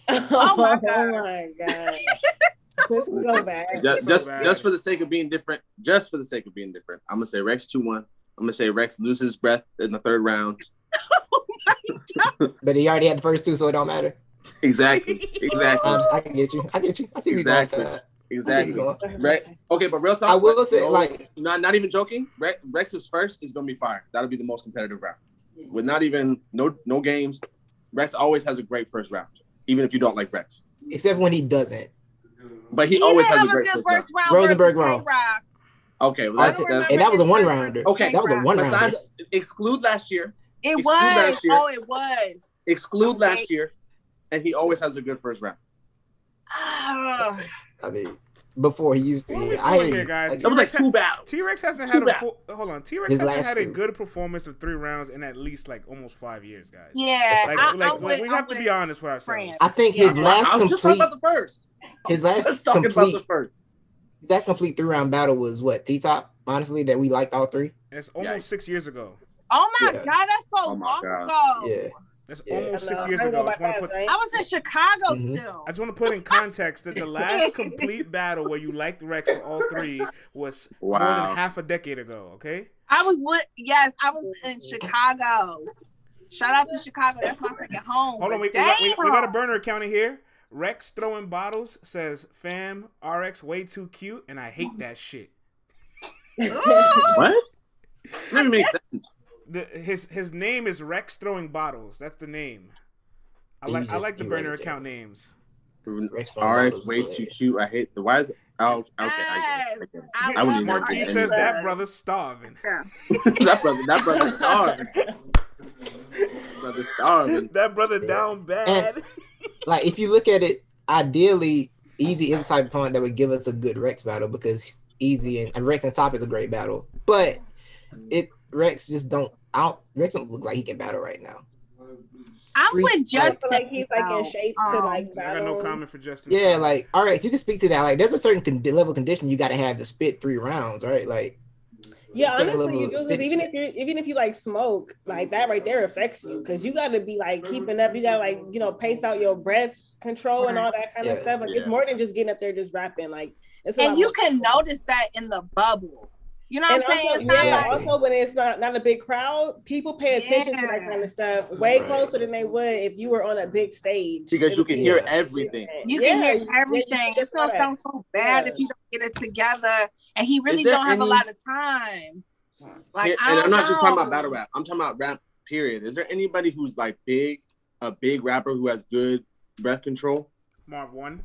Oh my my God. god. this is so bad. just So just, bad. just for the sake of being different, just for the sake of being different, I'm gonna say Rex two one. I'm gonna say Rex loses breath in the third round. But he already had the first two, so it don't matter. Exactly, exactly, Um, I can get you. I get you. I see where Exactly. you're going. exactly. I see where Right. Okay, but real talk. I will say, no- like- not not even joking. Rex, Rex's first is gonna be fire. That'll be the most competitive round. With not even no no games, Rex always has a great first round, even if you don't like Rex. Except when he doesn't. But he, He always has a a great good first first round. round. Rosenberg versus Okay, well I that's don't uh, remember And that was a his one first rounder. Okay. That was a K-Rock. one besides rounder. exclude last year. It Exclude was. year. Oh, it was. Exclude last year, and he always has a good first round. Ah. I mean, before he used to. What are I doing hear here, you. guys? I- That was like two battles. T Rex hasn't Too had a full. Hold on, T Rex His hasn't last had a two. good performance of three rounds in at least like almost five years, guys. yeah, Like, I, like I'm with, we I'm have to be honest with ourselves. France. I think Yeah. his last I was just talking complete, about the first. his last Let's talk about complete, the first. last complete three round battle was what T top. Honestly, that we liked all three. It's almost Yikes. six years ago. Oh my Yeah. god, that's so Oh long God. ago. Yeah, It's Yeah. almost six years I ago. I by just want to put. right? I was in Chicago Mhm. still. I just want to put in context that the last complete battle where you liked Rex for all three was more than half a decade ago. Okay. I was lit. Yes, I was in Chicago. Shout out to Chicago. That's my second home. Hold on, we, we, got, we, we got a burner account in here. Rex throwing bottles says, "Fam, RX way too cute, and I hate that shit." What? That makes sense. The, his his name is Rex throwing bottles. That's the name. I like I like the burner read it, account names. Rex All right, way is too cute. I hate the why is it? Oh, okay. I get it. I get it. I I wouldn't even Marquis says Anyway. that brother's starving. that brother, that brother's starving. brother's starving. That brother down bad. Like if you look at it, ideally, Easy is the type of opponent that would give us a good Rex battle because Easy and, and Rex and Top is a great battle. But it Rex just don't out Rex don't look like he can battle right now. I'm Three- with Justin. feel like he's like in though. shape to Um, like I got no comment for Justin. Yeah, like all right, so you can speak to that. Like there's a certain con- level of condition you got to have to spit three rounds, right? Like Yeah, honestly, you do. of 'cause even if you even if you like smoke, like that right there affects you because you got to be like keeping up. You got to like you know pace out your breath control and all that kind Yeah. of stuff. Like it's more than just getting up there just rapping. Like it's a and you more- can notice that in the bubble. You know what And I'm saying? also, It's yeah, like also when it's not not a big crowd, people pay attention to that kind of stuff way Right. closer than they would if you were on a big stage. Because you can hear everything. you can yeah, hear everything. can It's gonna hear sound so bad Yeah. if you don't get it together. And he really don't have a lot of time. Like Yeah, and I'm not just talking about battle rap. I'm talking about rap. Period. Is there anybody who's like big, a big rapper who has good breath control? Marv Won.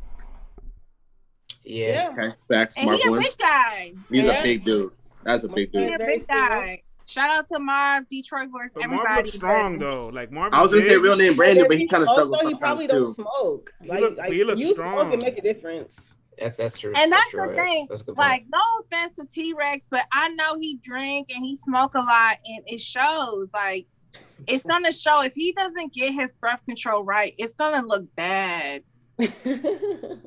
yeah, Okay, facts. And Mark he a one. big guy. He's Yeah. a big dude. That's a big He dude. a Very big guy. Shout out to Marv, Detroit versus But everybody. Marv looks strong though. Like Marv. I was gonna say real name Brandon, but he kind of smokes, struggles though, He probably sometimes don't too. smoke. He Like, look- like he looks you strong. smoke and make a difference. that's that's true. And that's true, the Rex. thing. That's a good. Like, no offense to T Rex, but I know he drink and he smoke a lot, and it shows. Like, it's gonna show if he doesn't get his breath control right, it's gonna look bad.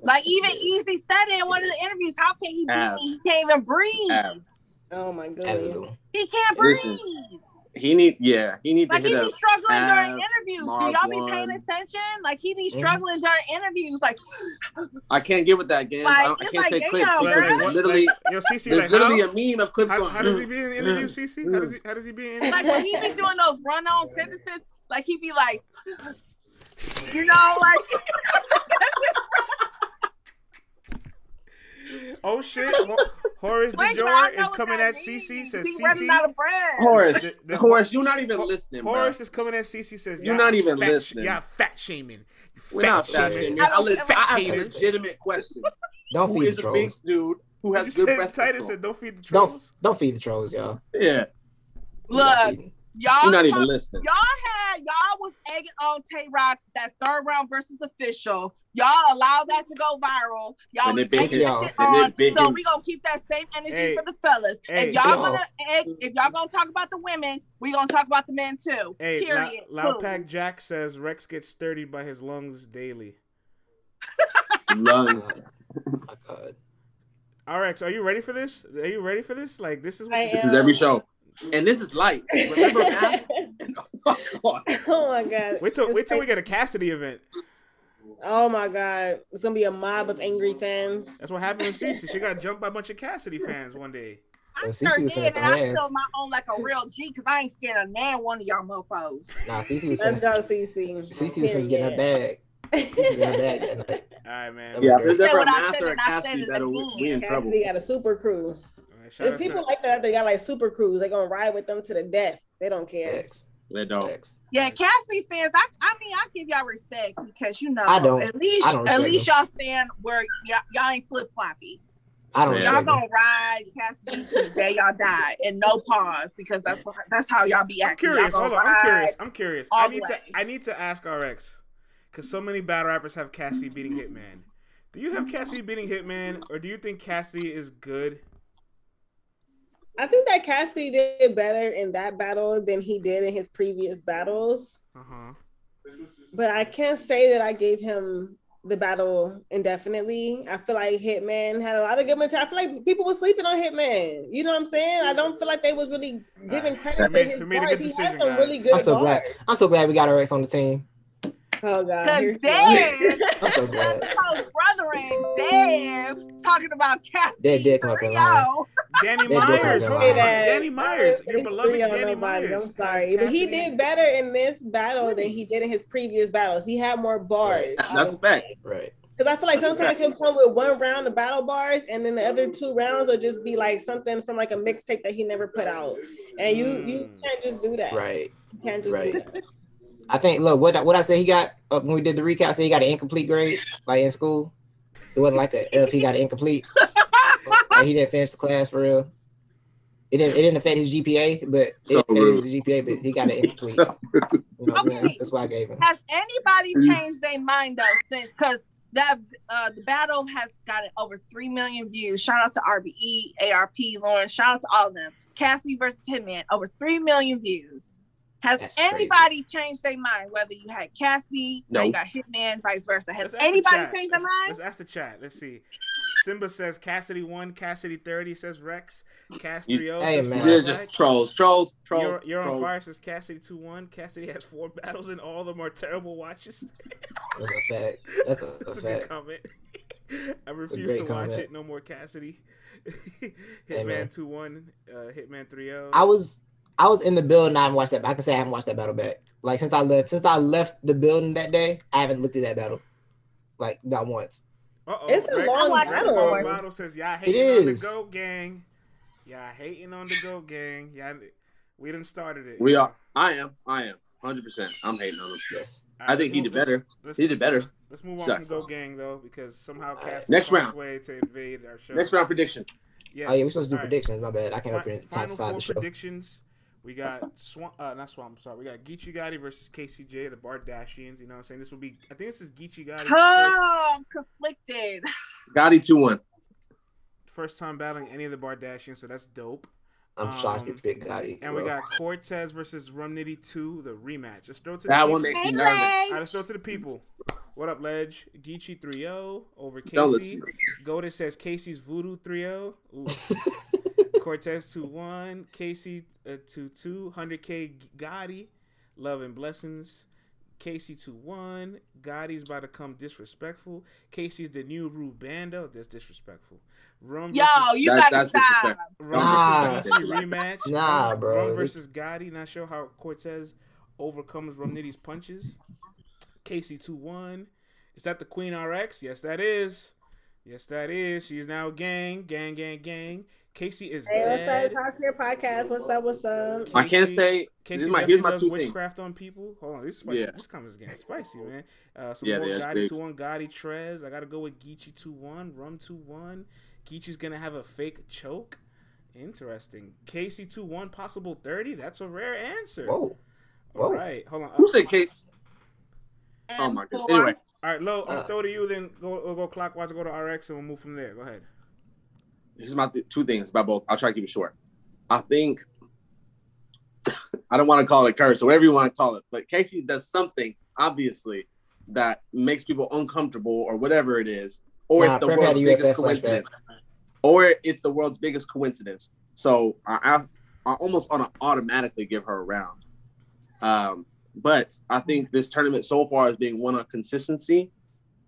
Like even Easy said it in one of the interviews. How can he beat me? He can't even breathe. Ab. Oh my That was goodness. doing. He can't breathe. Listen, He need, yeah, he need to Like he hit be up. struggling during Ab, interviews. Do y'all be Won. paying attention? Like he be Mhm. struggling during interviews. Like I can't get with that game. Like, I, I can't like, say clips girl. because Like, there's literally, Yo, CC, there's like, literally how, a meme of clips how, going. how does he be in the interview, CC? How does he, how does he be in like interview? when he be doing those run on sentences, like he be like, you know, like Oh shit! Horace Wait, but DeJour is coming at CC. Says He CC. out of breath. Horace, The- the- Horace, you're not even listening. Horace is coming at CC. Says You're not even fat, listening. Y'all fat shaming. We're fat not fat shaming. shaming. I I, don't- I I a legitimate question. Don't Who feed is the a big dude who has good said breath Titus control? said, "Don't feed the Don't trolls." don't feed the trolls, y'all. Yeah, Look, feeding. Y'all you're not even talk- listening. Y'all had y'all was egging on Tay Roc that third round versus official. Y'all allowed that to go viral. Y'all And was it egging him. that shit And on. So him. we gonna keep that same energy Hey. for the fellas. Hey, if y'all y'all. gonna egg, if y'all gonna talk about the women, we gonna talk about the men too. Hey, La- Period. Loud Boom. Pack Jack says Rex gets sturdy by his lungs daily. Lungs. Oh my God. RX, are you ready for this? Are you ready for this? Like this is what I the- This is every show, and this is light. Remember math? oh my God. oh my god. Wait till It's wait till we get a Cassidy event. Oh my god. It's gonna be a mob of angry fans. That's what happened with Cece. She got jumped by a bunch of Cassidy fans one day. I Well, sure Cece was did, finna and I throw feel my own like a real G because I ain't scared of nan one of y'all mofos. Nah, Cece was Let's finna, go, CC. Cece was finna get her bag. Cece was her bag. All right, man. Yeah, Yeah, if there's ever a what I math said or a and I said Cassidy it battle, we again. we in trouble. Cassidy got a super crew. All right, shout There's out to- people like that. They got like super crews. They gonna ride with them to the death. They don't care. X. They don't. X. Yeah, Cassie fans, I, I mean, I give y'all respect because you know, I don't. at least don't at respect least y'all stand where y'all, y'all ain't flip floppy. I don't Yeah. Y'all gonna ride Cassidy to the day y'all die and no pause because that's what, that's how y'all be acting. I'm acting. curious. Hold on. I'm curious. I'm curious. I the need to. I need to ask RX because so many battle rappers have Cassie beating Hitman. Do you have Cassie beating Hitman, or do you think Cassie is good? I think that Cassidy did better in that battle than he did in his previous battles. Uh huh. But I can't say that I gave him the battle indefinitely. I feel like Hitman had a lot of good material. I feel like people were sleeping on Hitman. You know what I'm saying? I don't feel like they was really giving credit We to made- his we made a bars. good He decision, had some guys. really good I'm so bars. glad. I'm so glad we got our X on the team. Oh god. Cause here we I'm so glad. close brethren, damn, talking about Cassidy. They did come up in line. Danny Myers. Hold on. Danny Myers. Your It's beloved three on Danny nobody. Myers. I'm sorry, but he did better in this battle than he did in his previous battles. He had more bars. That's a fact. Right. Because I feel like sometimes he'll come with one round of battle bars, and then the other two rounds will just be like something from like a mixtape that he never put out. And you you Mm. can't just do that. Right. You can't just Right. do that. I think. Look, what I- what I said. He got uh, when we did the recap. I said he got an incomplete grade, like in school. It wasn't like a if he got an incomplete. like he didn't finish the class for real. It didn't. It didn't affect his GPA, but it So affected rude. his GPA. But he got an incomplete. So- You know what I'm saying? Okay. That's why I gave him. has anybody changed their mind though since because that uh the battle has gotten over three million views. Shout out to RBE, ARP, Lauren. Shout out to all of them. Cassidy versus Hitman, over three million views. Has That's crazy. anybody changed their mind? Whether you had Cassidy, now you Nope. got Hitman, vice versa. Has Let's ask the anybody changed their mind? Let's ask the chat. Let's see. Simba says Cassidy one, Cassidy thirty says Rex. Cass You- three oh Hey, says man. Fly They're Black. just trolls, trolls, trolls. You're, you're on fire says Cassidy two one. Cassidy has four battles and all of them are terrible watches. That's a fact. That's a, a That's a good fact. comment. I refuse great to watch it. No more Cassidy. Hey, Hitman man. two one. Uh, Hitman three zero. I was I was in the building. I haven't watched that. I can say I haven't watched that battle back. Like since I left, since I left the building that day, I haven't looked at that battle, like not once. Uh oh. It's a long battle. battle says y'all hating on the is. Goat Gang. Y'all hating on the Goat Gang. Y'all, we done started it. We are. I am. I am. Hundred percent. I'm hating on him. Yes. All right, I think he did better. let's- He did better. Let's move on Sucks. from Goat Gang though, because somehow All right. Cass Next round. way to invade our show. Next round prediction. Yes. Oh yeah, we're supposed to do All right. predictions. My bad. I can't Fi- open it. Final Top four five the show. predictions. We got Swamp, uh, not Swamp. I'm sorry. We got Geechi Gotti versus KCJ, the Bardashians. You know what I'm saying? This will be. I think this is Geechi Gotti's first, Oh, I'm conflicted. Gotti two one. first time battling any of the Bardashians, so that's dope. I'm shocked you Um, picked Gotti. And we got Cortez versus Rum Nitty 2, the rematch. Let's throw it to the That people. one makes me nervous. All right, Legs. let's throw it to the people. What up, Ledge? Geechi 3-0 over Don't Casey. listen. Goda says Casey's Voodoo 3-0. Ooh. Cortez 2-1. Casey uh, 2-2. 100K Gotti. Love and blessings. Casey 2-1. Gotti's about to come disrespectful. Casey's the new Rubando. That's disrespectful. Rum Yo, versus- you That- gotta stop. disrespectful. Rum Nah. versus Geechi rematch. Nah, bro. Rum versus Gotti. Not sure how Cortez overcomes Rum Nitty's punches. Casey 2 1. Is that the Queen RX? Yes, that is. Yes, that is. She is now gang, gang, gang, gang. Casey is Hey, what's up? dead. Talk to your podcast. What's up? What's up? I can't say. Casey This is my, here's my does two things. witchcraft on people. Hold on, this is spicy. Yeah. This comment is getting spicy, man. Uh, so Yeah, more they are Gotti big. 2 1, Gotti Trez. I gotta go with Geechi 2 1, Rum 2 1. Geechi's gonna have a fake choke. Interesting. Casey 2 1, possible 30. That's a rare answer. Whoa. All Whoa. right, hold on. Who said Casey? Oh my goodness. Anyway, All right, Lo, I'll Uh, throw to you. Then go. We'll go clockwise. Go to RX, and we'll move from there. Go ahead. Here's my th- two things about both. I'll try to keep it short. I think I don't want to call it curse or whatever you want to call it, but Casey does something obviously that makes people uncomfortable or whatever it is, or Nah, it's the world's biggest UFF coincidence, or it's the world's biggest coincidence. So I, I, I almost want to automatically give her a round. Um, but I think this tournament so far is being one on consistency,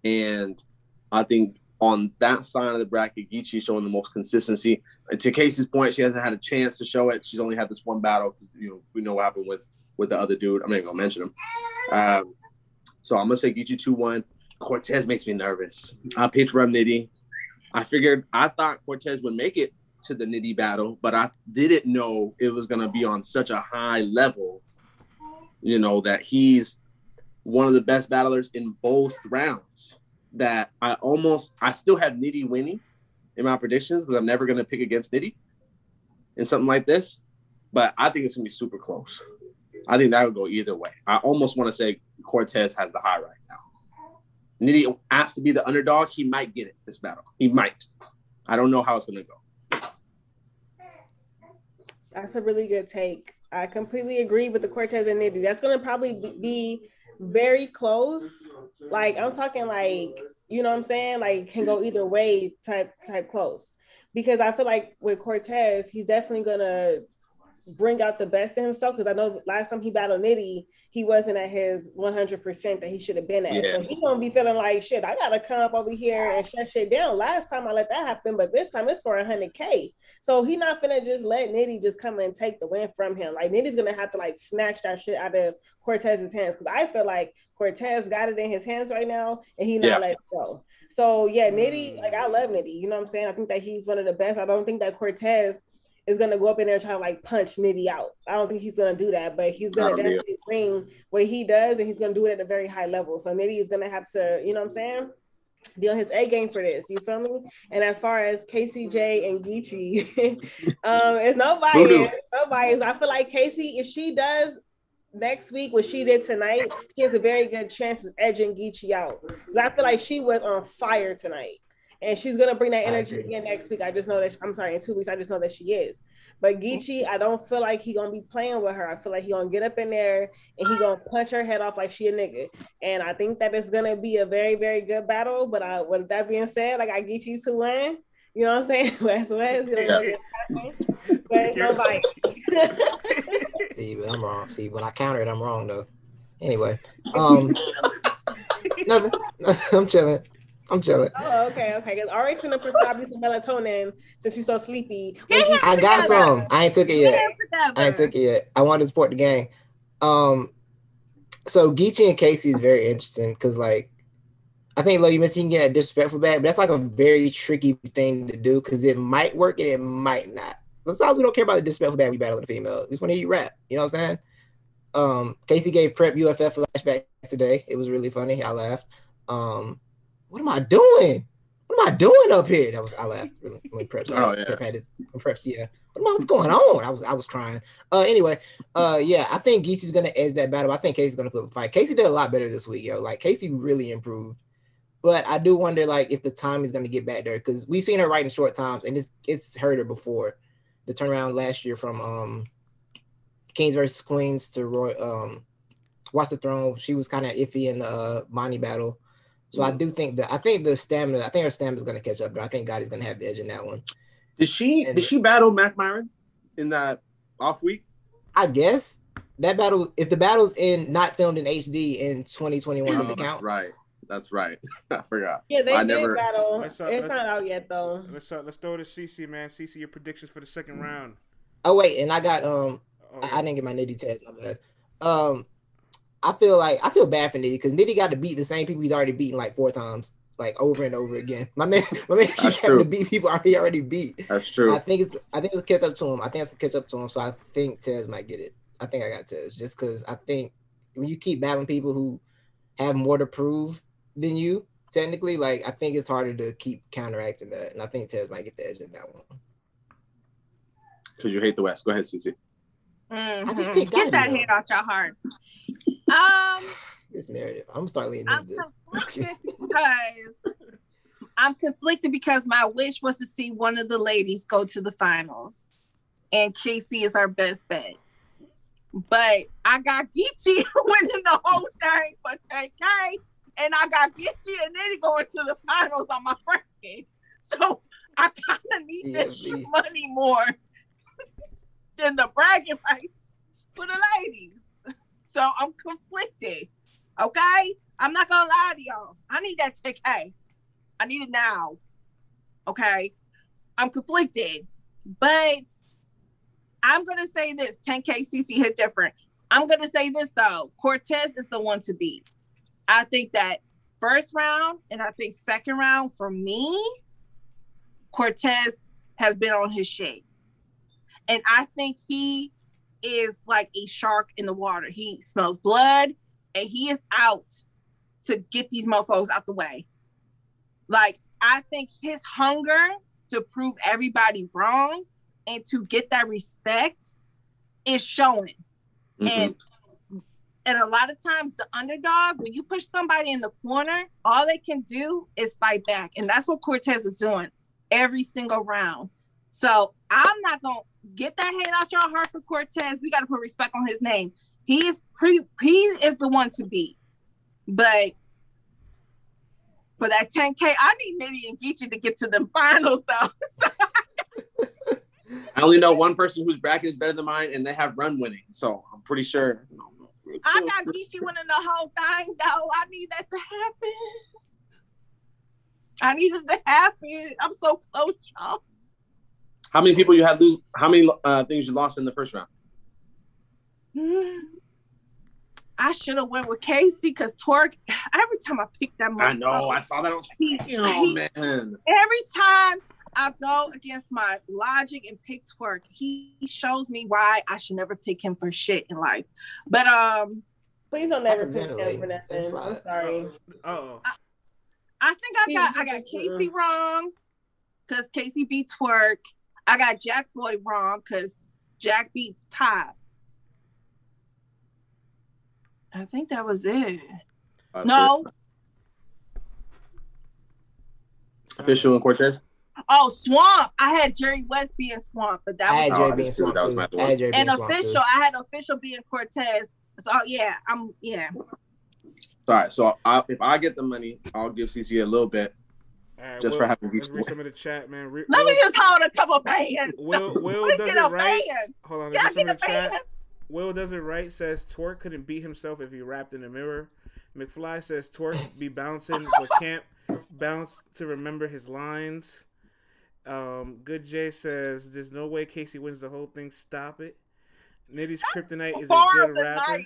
and I think on that side of the bracket, Geechi showing the most consistency. And to Casey's point, she hasn't had a chance to show it. She's only had this one battle because you know we know what happened with with the other dude. I'm not even gonna mention him. Um, so I'm gonna say Geechi two one. Cortez makes me nervous. I pitch Rum Nitty. I figured I thought Cortez would make it to the Nitty battle, but I didn't know it was gonna be on such a high level. You know that he's one of the best battlers in both rounds that I almost I still have Nitty winning in my predictions because I'm never gonna pick against Nitty in something like this. But I think it's gonna be super close. I think that would go either way. I almost want to say Cortez has the high right now. Nitty asked to be the underdog. He might get it this battle. He might. I don't know how it's gonna go. That's a really good take. I completely agree with the Cortez and Nitty. That's gonna probably be very close. Like I'm talking like, you know what I'm saying? Like can go either way type type close. Because I feel like with Cortez, he's definitely gonna bring out the best in himself. Because I know last time he battled Nitty, he wasn't at his 100% that he should have been at. Yeah. So he's gonna be feeling like shit. I gotta come up over here and shut shit down. Last time I let that happen, but this time it's for 100k. So he not gonna just let Nitty just come and take the win from him. Like Nitty's gonna have to like snatch that shit out of Cortez's hands because I feel like Cortez got it in his hands right now and he not Yeah. let it go. So yeah, Nitty, like I mm. love Nitty. You know what I'm saying? I think that he's one of the best. I don't think that Cortez is gonna go up in there and try to like punch Nitty out. I don't think he's gonna do that, but he's gonna definitely bring what he does and he's gonna do it at a very high level. So Nitty is gonna have to, you know what I'm saying? Be on his A game for this, you feel me? And as far as KCJ and Geechi, um, it's no bias, no bias. I feel like Casey, if she does next week what she did tonight, she has a very good chance of edging Geechi out. 'Cause I feel like she was on fire tonight. And she's gonna bring that energy again next week. I just know that I'm sorry, in two weeks, I just know that she is. But Geechi, I don't feel like he gonna be playing with her. I feel like he gonna get up in there and he gonna punch her head off like she a nigga. And I think that it's gonna be a very, very good battle. But I, with that being said, like I Geechi to win. You know what I'm saying? West West, you know, but it's no. See, but I'm wrong. See, when I counter it, I'm wrong though. Anyway, um, nothing. I'm chilling. I'm chilling. Oh, okay, okay. Because RX gonna prescribe you some melatonin since you're so sleepy. When Geechi- I got some. I ain't took it yet. I ain't took it yet. I wanted to support the gang. Um, so Geechi and Casey is very interesting because, like, I think Lo, you mentioned you can get a disrespectful back, but that's like a very tricky thing to do because it might work and it might not. Sometimes we don't care about the disrespectful back we battle with a female. We just want to hear you rap. You know what I'm saying? Um, Casey gave prep UFF flashback today. It was really funny. I laughed. Um, what am I doing? What am I doing up here? That was I laughed when, when prep. Oh, yeah. Prep had his preps. Yeah. What am I- what's going on? I was I was crying. Uh, anyway, uh, yeah, I think Geese's gonna edge that battle. I think Casey's gonna put a fight. Casey did a lot better this week, yo. Like Casey really improved. But I do wonder, like, if the time is gonna get back there because we've seen her right in short times, and it's it's hurt her before. The turnaround last year from um Kings versus Queens to Roy um Watch the Throne. She was kind of iffy in the uh, Monty battle. So I do think that I think the stamina, I think her stamina is gonna catch up, but I think Gotti's gonna have the edge in that one. Did she And- did she battle Mac Myron in that off week? I guess that battle, if the battle's in not filmed in HD in 2021, does Oh, it count? right. That's right. I forgot. Yeah, they I did never- battle. Let's, uh, it's let's- not out yet though. Let's uh, let's throw to CC, man. CC, your predictions for the second round. Oh wait, and I got um, Oh, I, I didn't get my Nitty test. My bad. Um, I feel like I feel bad for Nitty because Nitty got to beat the same people he's already beaten like four times, like over and over again. My man, my man keeps That's having to beat people already already beat. That's true. I think it's I think it's catch up to him. I think it's catch up to him. So I think Tez might get it. I think I got Tez just because I think when you keep battling people who have more to prove than you, technically, like I think it's harder to keep counteracting that, and I think Tez might get the edge in that one. Because you hate the West. Go ahead, Susie. just Mhm. picked Get that Gotti, hate out your heart. Um, This narrative, I'm gonna start leaning into this. conflicted because I'm conflicted because my wish was to see one of the ladies go to the finals, and Casey is our best bet. But I got Geechi winning the whole thing for 10K, and I got Geechi and then he going to the finals on my bracket. So I kind of need this Yeah, me. money more than the bragging rights for the ladies. So I'm conflicted. Okay? I'm not gonna lie to y'all. I need that 10K. I need it now. Okay? I'm conflicted. But I'm gonna say this 10K CC hit different. I'm gonna say this though. Cortez is the one to beat. I think that first round and I think second round for me, Cortez has been on his shit. And I think he is like a shark in the water. He smells blood and he is out to get these mofos out the way. Like, I think his hunger to prove everybody wrong and to get that respect is showing. Mhm. And and a lot of times the underdog, when you push somebody in the corner, all they can do is fight back. And that's what Cortez is doing every single round. So I'm not gonna get that hate out your heart for Cortez. We gotta put respect on his name. He is pre he is the one to beat. But for that 10K, I need Nitty and Geechi to get to the finals though. I only know one person whose bracket is better than mine, and they have run winning. So I'm pretty sure. I got Geechi winning the whole thing though. I need that to happen. I need it to happen. I'm so close, y'all. How many people you had lose? How many uh, things you lost in the first round? I should have went with Casey because Twork. Every time I pick that, I know. I saw that. I was he- like, oh he- man. every time I go against my logic and pick Twork, he shows me why I should never pick him for shit in life. But um, Please don't never pick him for nothing. That's I'm sorry. Oh, I think I got I got Casey wrong because Casey beat Twork. I got Jack Boy wrong because Jack beat Top. I think that was it. Uh, No, Official and Cortez. oh Swamp. I had Jerry West being Swamp, but that I was had Oh, I Jerry did being too. swamp That was too. I had Jerry being and swamp official. too. I had official being Cortez. So yeah, I'm yeah. All right. So I, if I get the money, I'll give CC a little bit. All right, Just Will, for having let's Geechi. read some of the chat, man. Re- Let me just hold a couple bands. Will Will Let me does get a it right. band. Hold on, Can let's read some get of a the chat. band? Will does it right says Twork couldn't beat himself if he rapped in the mirror. McFly says Twork be bouncing but can't bounce to remember his lines. Um, Good Jay says there's no way Casey wins the whole thing. Stop it. Nitty's Kryptonite is a good of rapper. night.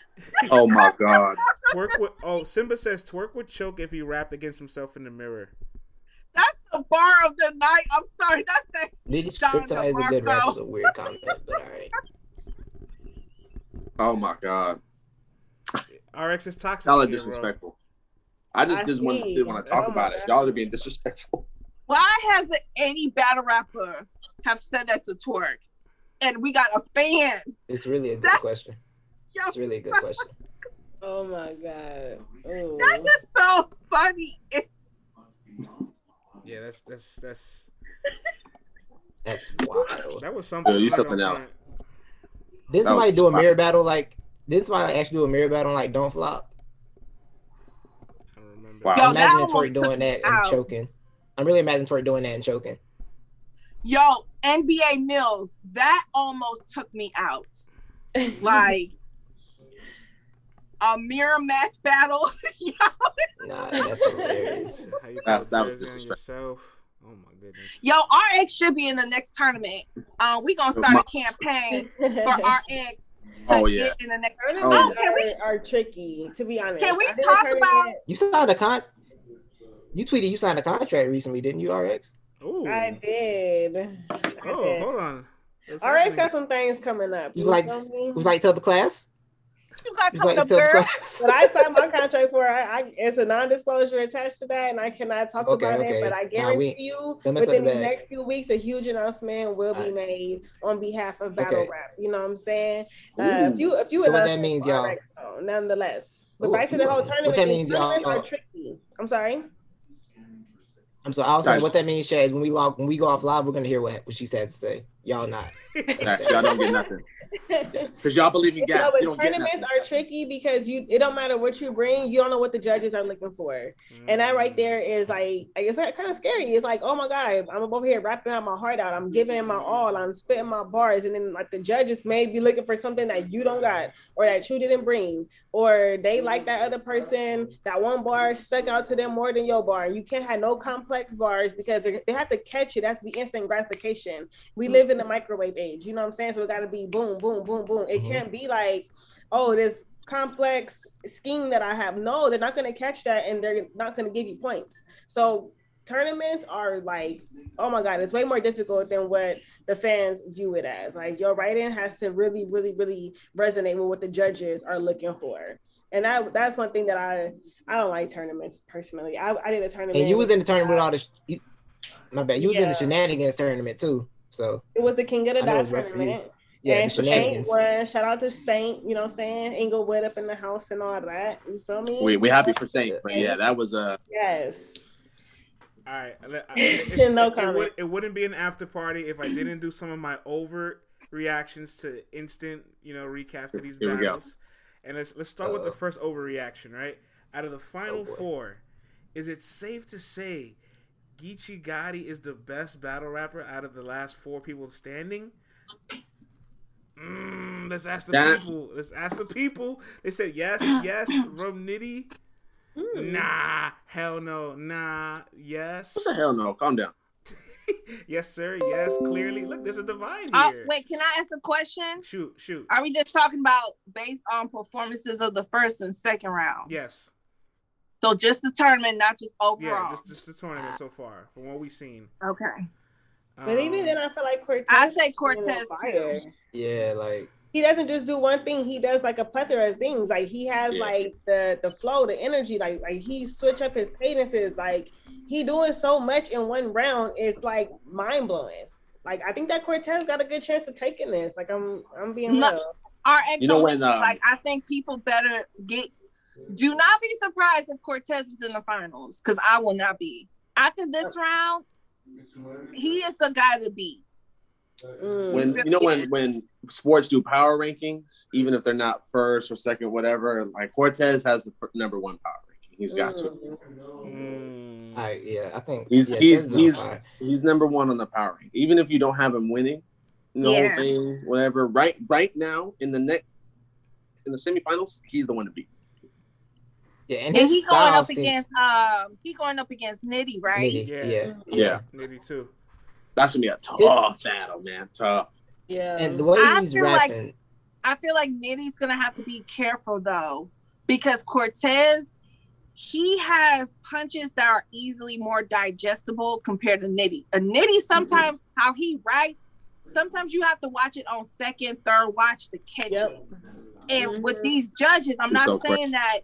Oh my god. Twork would oh Simba says Twork would choke if he rapped against himself in the mirror. That's the bar of the night. I'm sorry. That's the Nitty's John is a good DeMarco. rapper. Is a weird comment, but all right. Oh my god. RX is toxic. Y'all are here, bro. disrespectful. I just I just want, didn't want to talk Oh about it. Y'all are being disrespectful. why hasn't any battle rapper have said that to Twork? And we got a fan. It's really a good That- question. Yo, It's really a good question. Oh my god. Ooh. that is so funny. Yeah, that's that's that's That's wild. that was something. Yo, you something else. front. Did That somebody was do a fire. mirror battle like? Did somebody actually do a mirror battle like Don't Flop? I don't remember. Wow. Yo, that imagine almost Tori took doing that and out. choking. I'm really imagining Tori doing that and choking. Yo, NBA Mills, that almost took me out. Like a mirror match battle. Yo, Nah, that's hilarious. That- that was jersey disrespectful. yourself? Oh my goodness. Yo, RX should be in the next tournament. Um, we gonna start a campaign for RX to Oh, yeah. get in the next. Tournaments Oh, can we? are, are tricky, to be honest. Can we I did a talk about- You signed a con. You tweeted you signed a contract recently, didn't you, RX? Oh, I did. I oh, did. hold on. What's RX got some things coming up. You You like feel was like tell the class. You got It was coming like up, girl. But I signed my contract for I, I it's a non-disclosure attached to that, and I cannot talk Okay, about okay. it. But I Nah, guarantee we- you, don't within the the next few weeks, a huge announcement will be Alright. made on behalf of Battle Okay. Rap. You know what I'm saying? Uh, Ooh. a few, a few So what that means, y'all- RX, though, nonetheless. But Ooh, back to the whole tournament. What that means, y'all- tournaments are tricky. I'm sorry. I'm sorry. I was saying what that means, Chad, is when we log when we go off live, we're gonna hear what, what she says to say. Y'all not. Right, y'all don't get nothing because y'all believe in You gaps. but You don't tournaments nothing. are tricky because you it don't matter what you bring, you don't know what the judges are looking for. And that right mm. there is like, like, it's kind of scary. It's like, oh my god, I'm over here rapping out my heart out. I'm giving my mm. all. I'm spitting my bars, and then like the judges may be looking for something that you don't got or that you didn't bring, or they like that other person. That one bar stuck out to them more than your bar. You can't have no complex bars because they they have to catch it. That's be instant gratification. We mm. live in the microwave age. You know what I'm saying? So it got to be boom, boom, boom, boom. It Mhm. can't be like, oh, this complex scheme that I have. No, they're not going to catch that and they're not going to give you points. So tournaments are like, oh my God, it's way more difficult than what the fans view it as. Like your writing has to really, really, really resonate with what the judges are looking for. And that, that's one thing that I I don't like tournaments personally. I, I did a tournament. And you was in the tournament with all the. You, my bad. You was in the shenanigans tournament too. So it was the King of the I know Dot it's rough for you. tournament. yeah, and Saint won. Shout out to Saint, you know what I'm saying? Inglewood up in the house and all that. You feel me? We we happy for Saint, but yeah, that was uh Yes. All right. I- I- it's- No it, comment. would, it wouldn't be an after party if I didn't do some of my overt reactions to instant, you know, recaps to these Here we go. battles. And let's let's start with the first overreaction, right? Out of the final Oh, boy. four, is it safe to say Geechi Gotti is the best battle rapper out of the last four people standing? Mm, let's ask the That- people. Let's ask the people. They said yes, yes. Rum Nitty. Hmm. Nah, hell no. Nah, yes. what the hell no? Calm down. yes, sir. Yes, clearly. Look, there's a divide Uh, here. wait, can I ask a question? Shoot, shoot. Are we just talking about based on performances of the first and second round? Yes. So just the tournament, not just overall. Yeah, just, just the tournament so far, from what we've seen. okay. But even Um, then, I feel like Cortez. I say Cortez, too. Yeah, like He doesn't just do one thing. He does like a plethora of things. Like he has Yeah. like the the flow, the energy. Like like he switch up his cadences. Like he doing so much in one round. It's like mind blowing. Like I think that Cortez got a good chance of taking this. Like I'm I'm being No. real. RX, You know when, with um, like I think people better get. Do not be surprised if Cortez is in the finals, because I will not be. After this round, he is the guy to beat. Mm. When you know when when sports do power rankings, even if they're not first or second, whatever, like Cortez has the number one power ranking. He's got to. Mm. I yeah, I think He's yeah, he's he's fire. he's number one on the power rank. Even if you don't have him winning the Yeah. thing, whatever. Right right now in the next in the semifinals, he's the one to beat. Yeah, and And his he going up seems against um he going up against Nitty, right? nitty. Yeah. Yeah, yeah, Yeah. Nitty too. That's gonna be a tough battle, man. Tough. Yeah. And the way I he's feel like- rapping, I feel like Nitty's gonna have to be careful though, because Cortez, he has punches that are easily more digestible compared to Nitty. A Nitty sometimes how he writes, sometimes you have to watch it on second, third watch to catch Yep. it. And with Mhm. these judges, I'm It's not so quick. saying that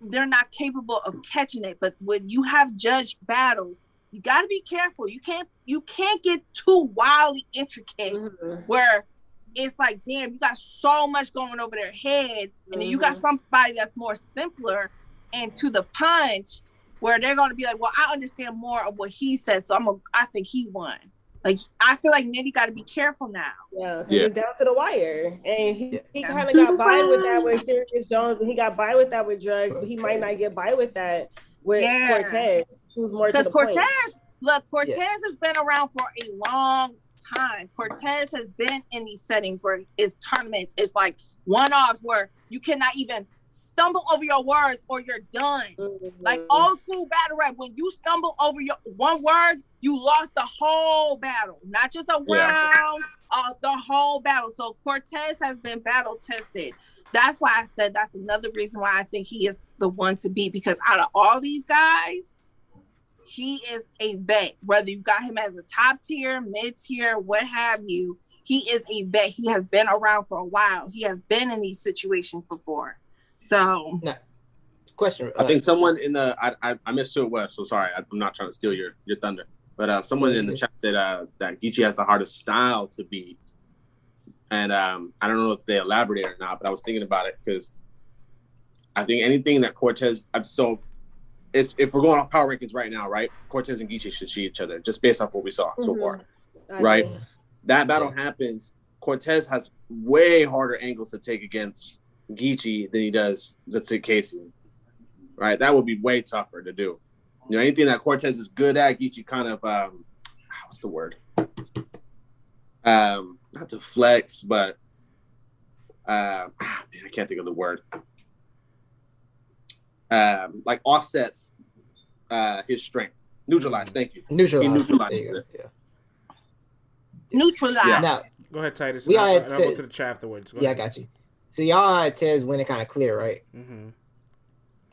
they're not capable of catching it, but when you have judge battles, you got to be careful. You can't you can't get too wildly intricate Mhm. where it's like, damn, you got so much going over their head, and then you got Mhm. somebody that's more simpler and to the punch, where they're gonna be like, well, I understand more of what he said, so I'm a, I think he won. Like, I feel like Nitty got to be careful now. Yeah, 'cause Yeah. it's down to the wire, and he, he Yeah. kind of got by with that with Serius Jones, and he got by with that with drugs, but he might not get by with that with Yeah. Cortez, who's more Because Cortez, point. look, Cortez has been around for a long time. Cortez has been in these settings where it's tournaments, it's like one offs where you cannot even stumble over your words or you're done. Like Mhm. old school battle rap, when you stumble over your one word, you lost the whole battle, not just a Yeah. round, uh, the whole battle. So Cortez has been battle tested. That's why I said that's another reason why I think he is the one to beat because out of all these guys, he is a vet. Whether you got him as a top tier, mid tier, what have you, he is a vet. He has been around for a while. He has been in these situations before. So Question. I uh, think someone in the I I, I missed who it was, so sorry. I, I'm not trying to steal your your thunder, but uh, someone in the chat said uh, that Geechi has the hardest style to beat, and um, I don't know if they elaborated or not, but I was thinking about it because I think anything that Cortez. I'm so. It's, if we're going off power rankings right now, right? Cortez and Geechi should see each other just based off what we saw so Mhm. far. I right? agree. That battle happens. Cortez has way harder angles to take against Geechi than he does, let's say, Casey. Right? That would be way tougher to do. You know, anything that Cortez is good at, Geechi kind of, um, what's the word? Um, not to flex, but uh, ah, man, I can't think of the word. Um, like offsets uh, his strength. Neutralize. Thank you. neutralize. neutralized There you Yeah. neutralize. Yeah. Now, Go ahead, Titus. We and all I'll, I'll go to the chat afterwards. Go yeah, I got you. So y'all had Tez winning kind of clear, right? Mm-hmm.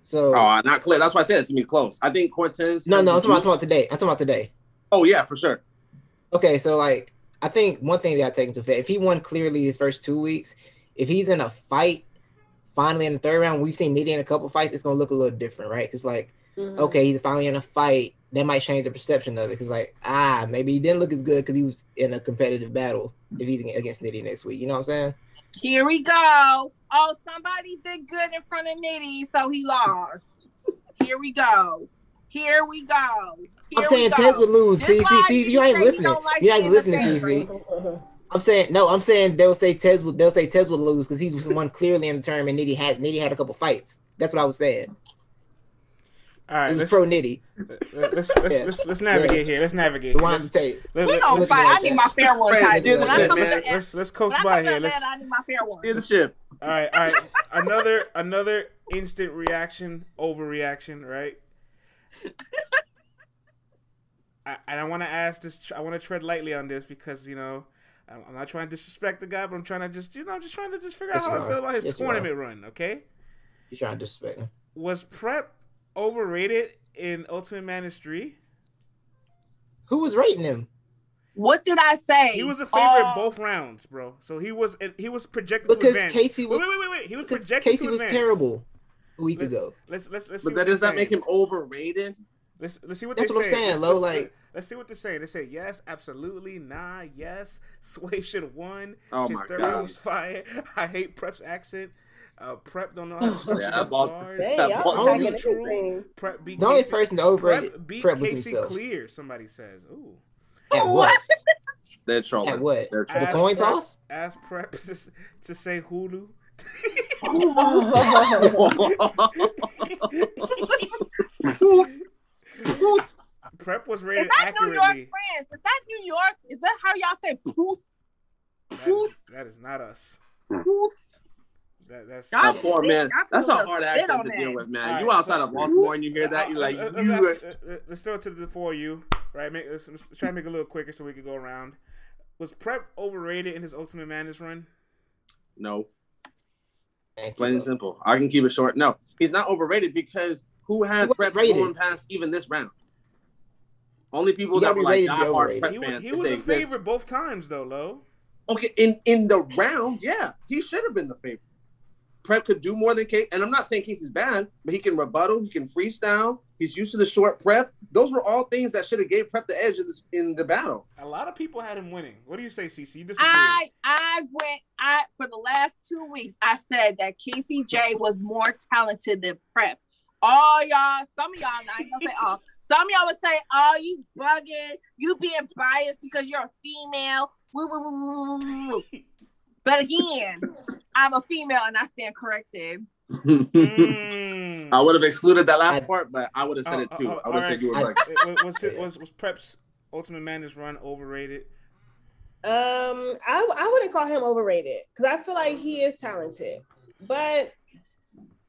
So Oh, not clear. That's why I said it's gonna be close. I think Cortez. no, no, the I'm talking, about, I'm juice. talking about today. I'm talking about today. Oh yeah, for sure. Okay, so like I think one thing we gotta take into effect, if he won clearly his first two weeks, if he's in a fight finally in the third round, we've seen Nitty in a couple fights, it's gonna look a little different, right? Because like, Mhm. okay, he's finally in a fight, that might change the perception of it. Because like, ah, maybe he didn't look as good because he was in a competitive battle if he's against Nitty next week. You know what I'm saying? Here we go. Oh, somebody did good in front of Nitty, so he lost. Here we go. Here we go. Here I'm saying. Tez would lose. This See, see, see, you ain't listening. like You ain't being listening, CC. I'm saying no. I'm saying they'll say Tez would. They'll say Tez would lose because he's one clearly in the tournament. Nitty had Nitty had a couple fights. That's what I was saying. All right, let's, pro Nitty. let's, let's, let's, Yeah. let's, let's navigate here. Let's navigate. The one on Let's, the tape. let, We let, gonna let's, fight. I need my fair one Friends, title. do When the I shit, come to man. the let's, let's coast by here. Let's, I need my fair one. Steer the ship. all right, all right. Another another instant reaction, overreaction, right? I, and I want to ask this. I want to tread lightly on this because you know I'm I'm not trying to disrespect the guy, but I'm trying to just you know I'm just trying to just figure Yes, out how you I feel about his Yes, you tournament run. Okay, You trying to disrespect him? was Prep overrated in Ultimate Madness three? Who was rating him? What did I say? He was a favorite Oh, both rounds, bro. So he was he was projected Because to. Casey was- wait, wait, wait, wait. He was projected Casey to was terrible a week Let- ago. Let's let's let's. But that does they're make him overrated? Let's let's see what That's they what I'm saying, Let's, Lo, let's, like- let's see what they're saying. They say yes, absolutely, nah, yes. Sway should have won. Oh His my god. was fire. I hate Prep's accent. Uh, Prep don't know how to structure Yeah, ball- bars. Dang, That y'all ball- attacking Only- everything. Prep beat The only Casey. person to overrate Prep beat Prep was Casey himself. clear. Somebody says, "Ooh." At what? They're trolling. At what? They're The Ask trolling. coin Prep- toss? Ask Prep to, to say Hulu. Prep was rated Is rated that New York accurately. friends? Is that New York? Is that how y'all say poof? That is, that is not us. Poof. That, that's Y'all That poor man. I That's a hard accent on to that. deal with, man. All You outside so- of Baltimore and you hear that, you're like, Uh, you. let's, ask- uh, uh, let's throw it to the four of you, right? Make, let's, let's try to make it a little quicker so we can go around. Was Prep overrated in his Ultimate Madness run? No, Thank plain you, and simple. I can keep it short. No, he's not overrated because who had He Prep rated. going past even this round? Only people that were like rated to diehard. Prep He, fans. he if was a exist. favorite both times, though, Lo. Okay, in in the round, yeah, he should have been the favorite. Prep could do more than Case, and I'm not saying Casey's bad, but he can rebuttal, he can freestyle. He's used to the short prep. Those were all things that should have gave Prep the edge in this in the battle. A lot of people had him winning. What do you say, CC? You disagree? I I went I for the last two weeks I said that Casey J was more talented than Prep. All y'all, some of y'all, I ain't gonna say all. Some of y'all would say, "Oh, you bugging, you being biased because you're a female." Woo, woo, woo, woo, woo, woo. But again, I'm a female and I stand corrected. Mm. I would have excluded that last part, but I would have said Oh, it too. oh, I would have said you were I- like, It- was, it, was was Prep's Ultimate Madness run overrated? Um, I I wouldn't call him overrated because I feel like he is talented, but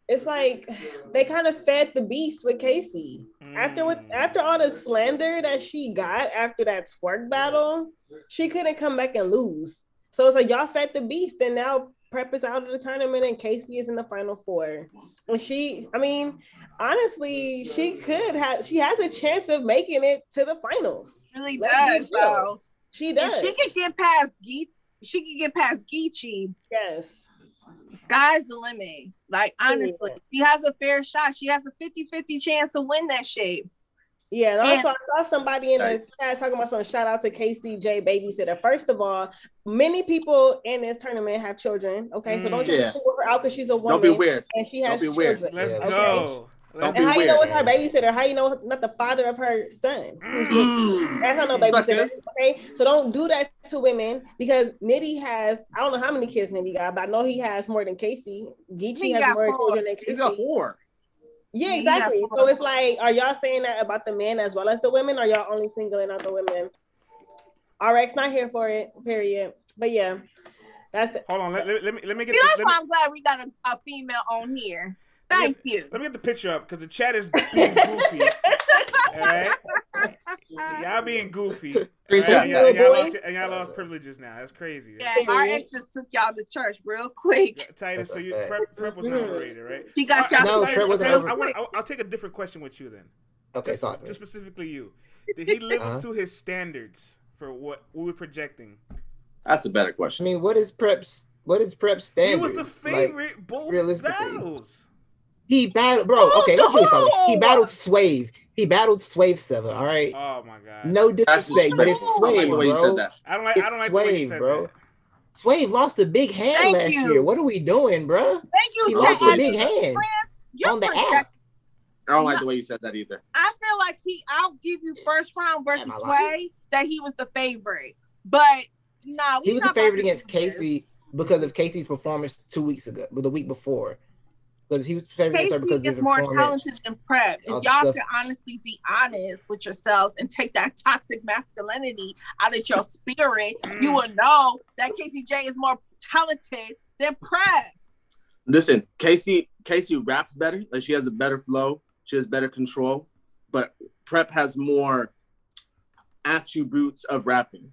it's like they kind of fed the beast with Casey. After what Mm. after all the slander that she got after that Twork battle, she couldn't come back and lose. So it's like y'all fed the beast, and now Prep is out of the tournament, and Casey is in the final four. And she, I mean, honestly, she could have. She has a chance of making it to the finals. really Let's does though. She does. If she could get past Geet, she could get past Geechi. yes. Sky's the limit. Like honestly, she has a fair shot. She has a 50-50 chance to win that shape. Yeah, and And- also I saw somebody in the chat talking about some shout out to KCJ babysitter. First of all, many people in this tournament have children. Okay, so don't Mm. just Yeah. single her out because she's a woman don't be weird. and she Don't has be weird. children. Let's Yeah, go. Let's Don't And be how you know weird. it's her babysitter? How you know not the father of her son? Mm. That's not no babysitter. Okay, so don't do that to women because Nitty has I don't know how many kids Nitty got, but I know he has more than Casey. Geechi has more four. children than He's got Casey. Four. Yeah, exactly. four. So it's like, are y'all saying that about the men as well as the women? Or y'all only singling out the women? RX not here for it. Period. But yeah, that's the. Hold on. Let, let, let me let me get See, the, that's let, why me, I'm glad we got a, a female on here. Thank you. let me get the picture up because the chat is being goofy. All right, y'all being goofy. All Screenshot right? Y'all, that. y'all lost, and y'all lost privileges now. That's crazy. Yeah, our exes took y'all to church real quick. Titus, so you fact. prep, prep was not Mm. overrated, right? She got y'all No, Titus, Prep wasn't Titus, over- I want, I'll, I'll take a different question with you then. Okay, Just, talk. just specifically you. Did he live Uh-huh. up to his standards for what we were projecting? That's a better question. I mean, what is Prep's what is Prep's He standard? was the Like, favorite both realistically. battles. He battled, bro. Okay, let's really talk. He battled Swave. He battled Swave Sevah. All right. Oh my god. No That's disrespect, but it's I don't like Swave, the way you said bro. that. I don't like. I don't like the way you Swave, said bro. that. Swave lost a big hand Thank last you. year. What are we doing, bro? Thank you, He Chad. lost a big hand You're on the project- app. I don't like the way you said that either. I feel like he. I'll give you first round versus Am Sway that he was the favorite, but nah, we He was the not about favorite against do this. Casey because of Casey's performance two weeks ago, but the week before. Because he was favored against her Casey because of is more talented than Prep. If y'all stuff. can honestly be honest with yourselves and take that toxic masculinity out of your spirit, you Mm. will know that Casey J is more talented than Prep. Listen, Casey Casey raps better. Like she has a better flow. She has better control. But Prep has more attributes of rapping.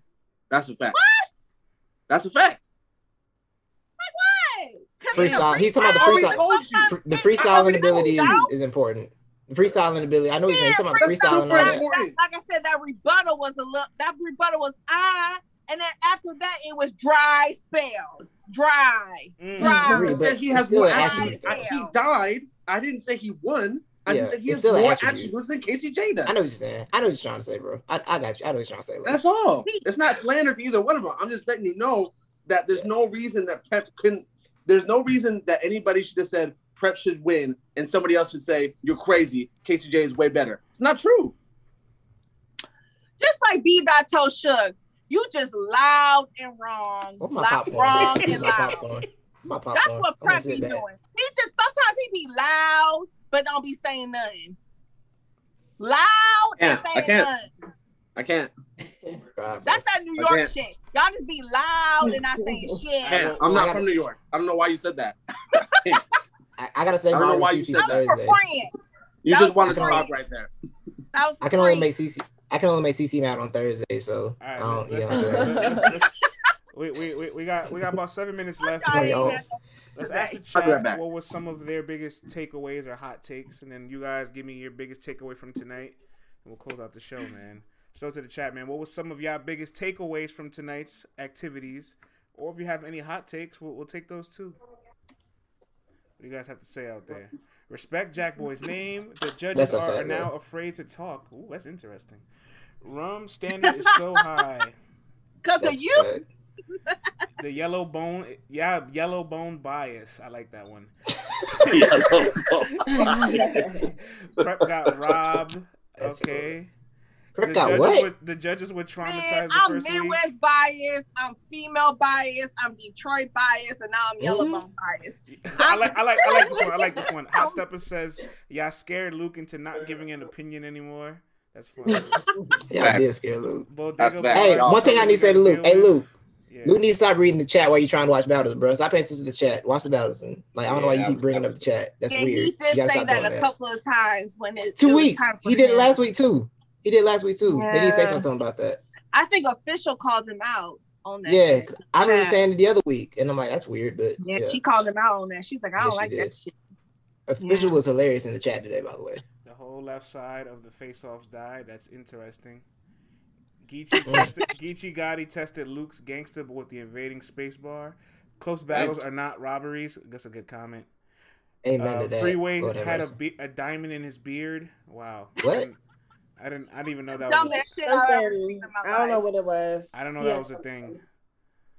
That's a fact. That's a fact. Hey, 'cause it's a Freestyle. He's talking about the freestyle. freestyle. told you. Sometimes Fr- The it's freestyling ability is, is important. The freestyling ability. I know he's saying something about freestyling and all freestyle- that. like I said, that rebuttal was a look. That rebuttal was I, and then after that it was dry spell, dry, Mm. dry. agree, I but he has more attributes. He died. I didn't say he won. I Yeah, just said he it's has still an more attribute. attributes than Casey J does. I know what you're saying. I know what you're trying to say, bro. I, I got you. I know what you're trying to say. Like, That's all. It's not slander for either one of them. I'm just letting you know that there's no reason that Pep couldn't. There's no reason that anybody should have said Prep should win and somebody else should say you're crazy. KCJ is way better. It's not true. Just like B dot told Suge, you just loud and wrong, Where's loud, wrong and loud. My. That's what I wanna Prep be back. doing. He just sometimes he be loud but don't be saying nothing. Loud and Yeah, I saying can't. nothing. I can't. That's that New York shit. Y'all just be loud and not saying shit. I I'm not gotta- from New York. I don't know why you said that. I, I gotta say, I don't know Marvin why you CC said I'm that. for Thursday. You That just was wanted to fine. talk right there. That was I can only make CC. I can only make CC mad on Thursday, so All I don't. You know let's, what I'm let's- let's- we, we, we, we got we got about seven minutes left. sorry. Let's ask the I'll right chat what was some of their biggest takeaways or hot takes, and then you guys give me your biggest takeaway from tonight, and we'll close out the show, man. So to the chat, man, what was some of y'all biggest takeaways from tonight's activities, or if you have any hot takes, we'll, we'll take those too. What do you guys have to say out there? Respect Jack Boy's name. The judges That's a are, fact, now yeah. afraid to talk. Ooh, that's interesting. Rum standard is so high. Because of you. good. The yellow bone, yeah, yellow bone bias. I like that one. Prep got robbed. That's Okay. The Correct out what? were, the judges were traumatized Man, the I'm first Midwest week. biased. I'm female biased. I'm Detroit biased, and now I'm Yellow Mhm. Bone biased. I like, I like, I like this one. I like this one. Hot Stepper says, "Y'all scared Luke into not giving an opinion anymore." That's funny. Yeah, I did scare Luke. Bodega That's Bar- Hey, y'all one thing I need to say to Luke. Hey, Luke. Yeah. Luke needs to stop reading the chat while you're trying to watch battles, bro. Stop paying attention to the chat. Watch the battles. And, like, I don't know why you keep bringing up the chat. That's and weird. he You did gotta say stop that a that. couple of times when it, It's two it weeks. time He did it last week too. He did last week too. They didn't say something about that. I think official called him out on that. Yeah, shit. I remember Chat. saying it the other week, and I'm like, that's weird, but Yeah, yeah. she called him out on that. She's like, I don't she like that shit. Official Yeah. was hilarious in the chat today, by the way. The whole left side of the face-offs died. That's interesting. Geechi tested Geechi Gotti tested Luke's gangster with the invading space bar. Close battles are not robberies. That's a good comment. Amen Uh, to that. Freeway Lord have had a, be- a diamond in his beard. Wow. What? I didn't, I didn't. Even know that was. A, shit I've ever seen in my I don't know what it was. I don't know Yeah. that was a thing.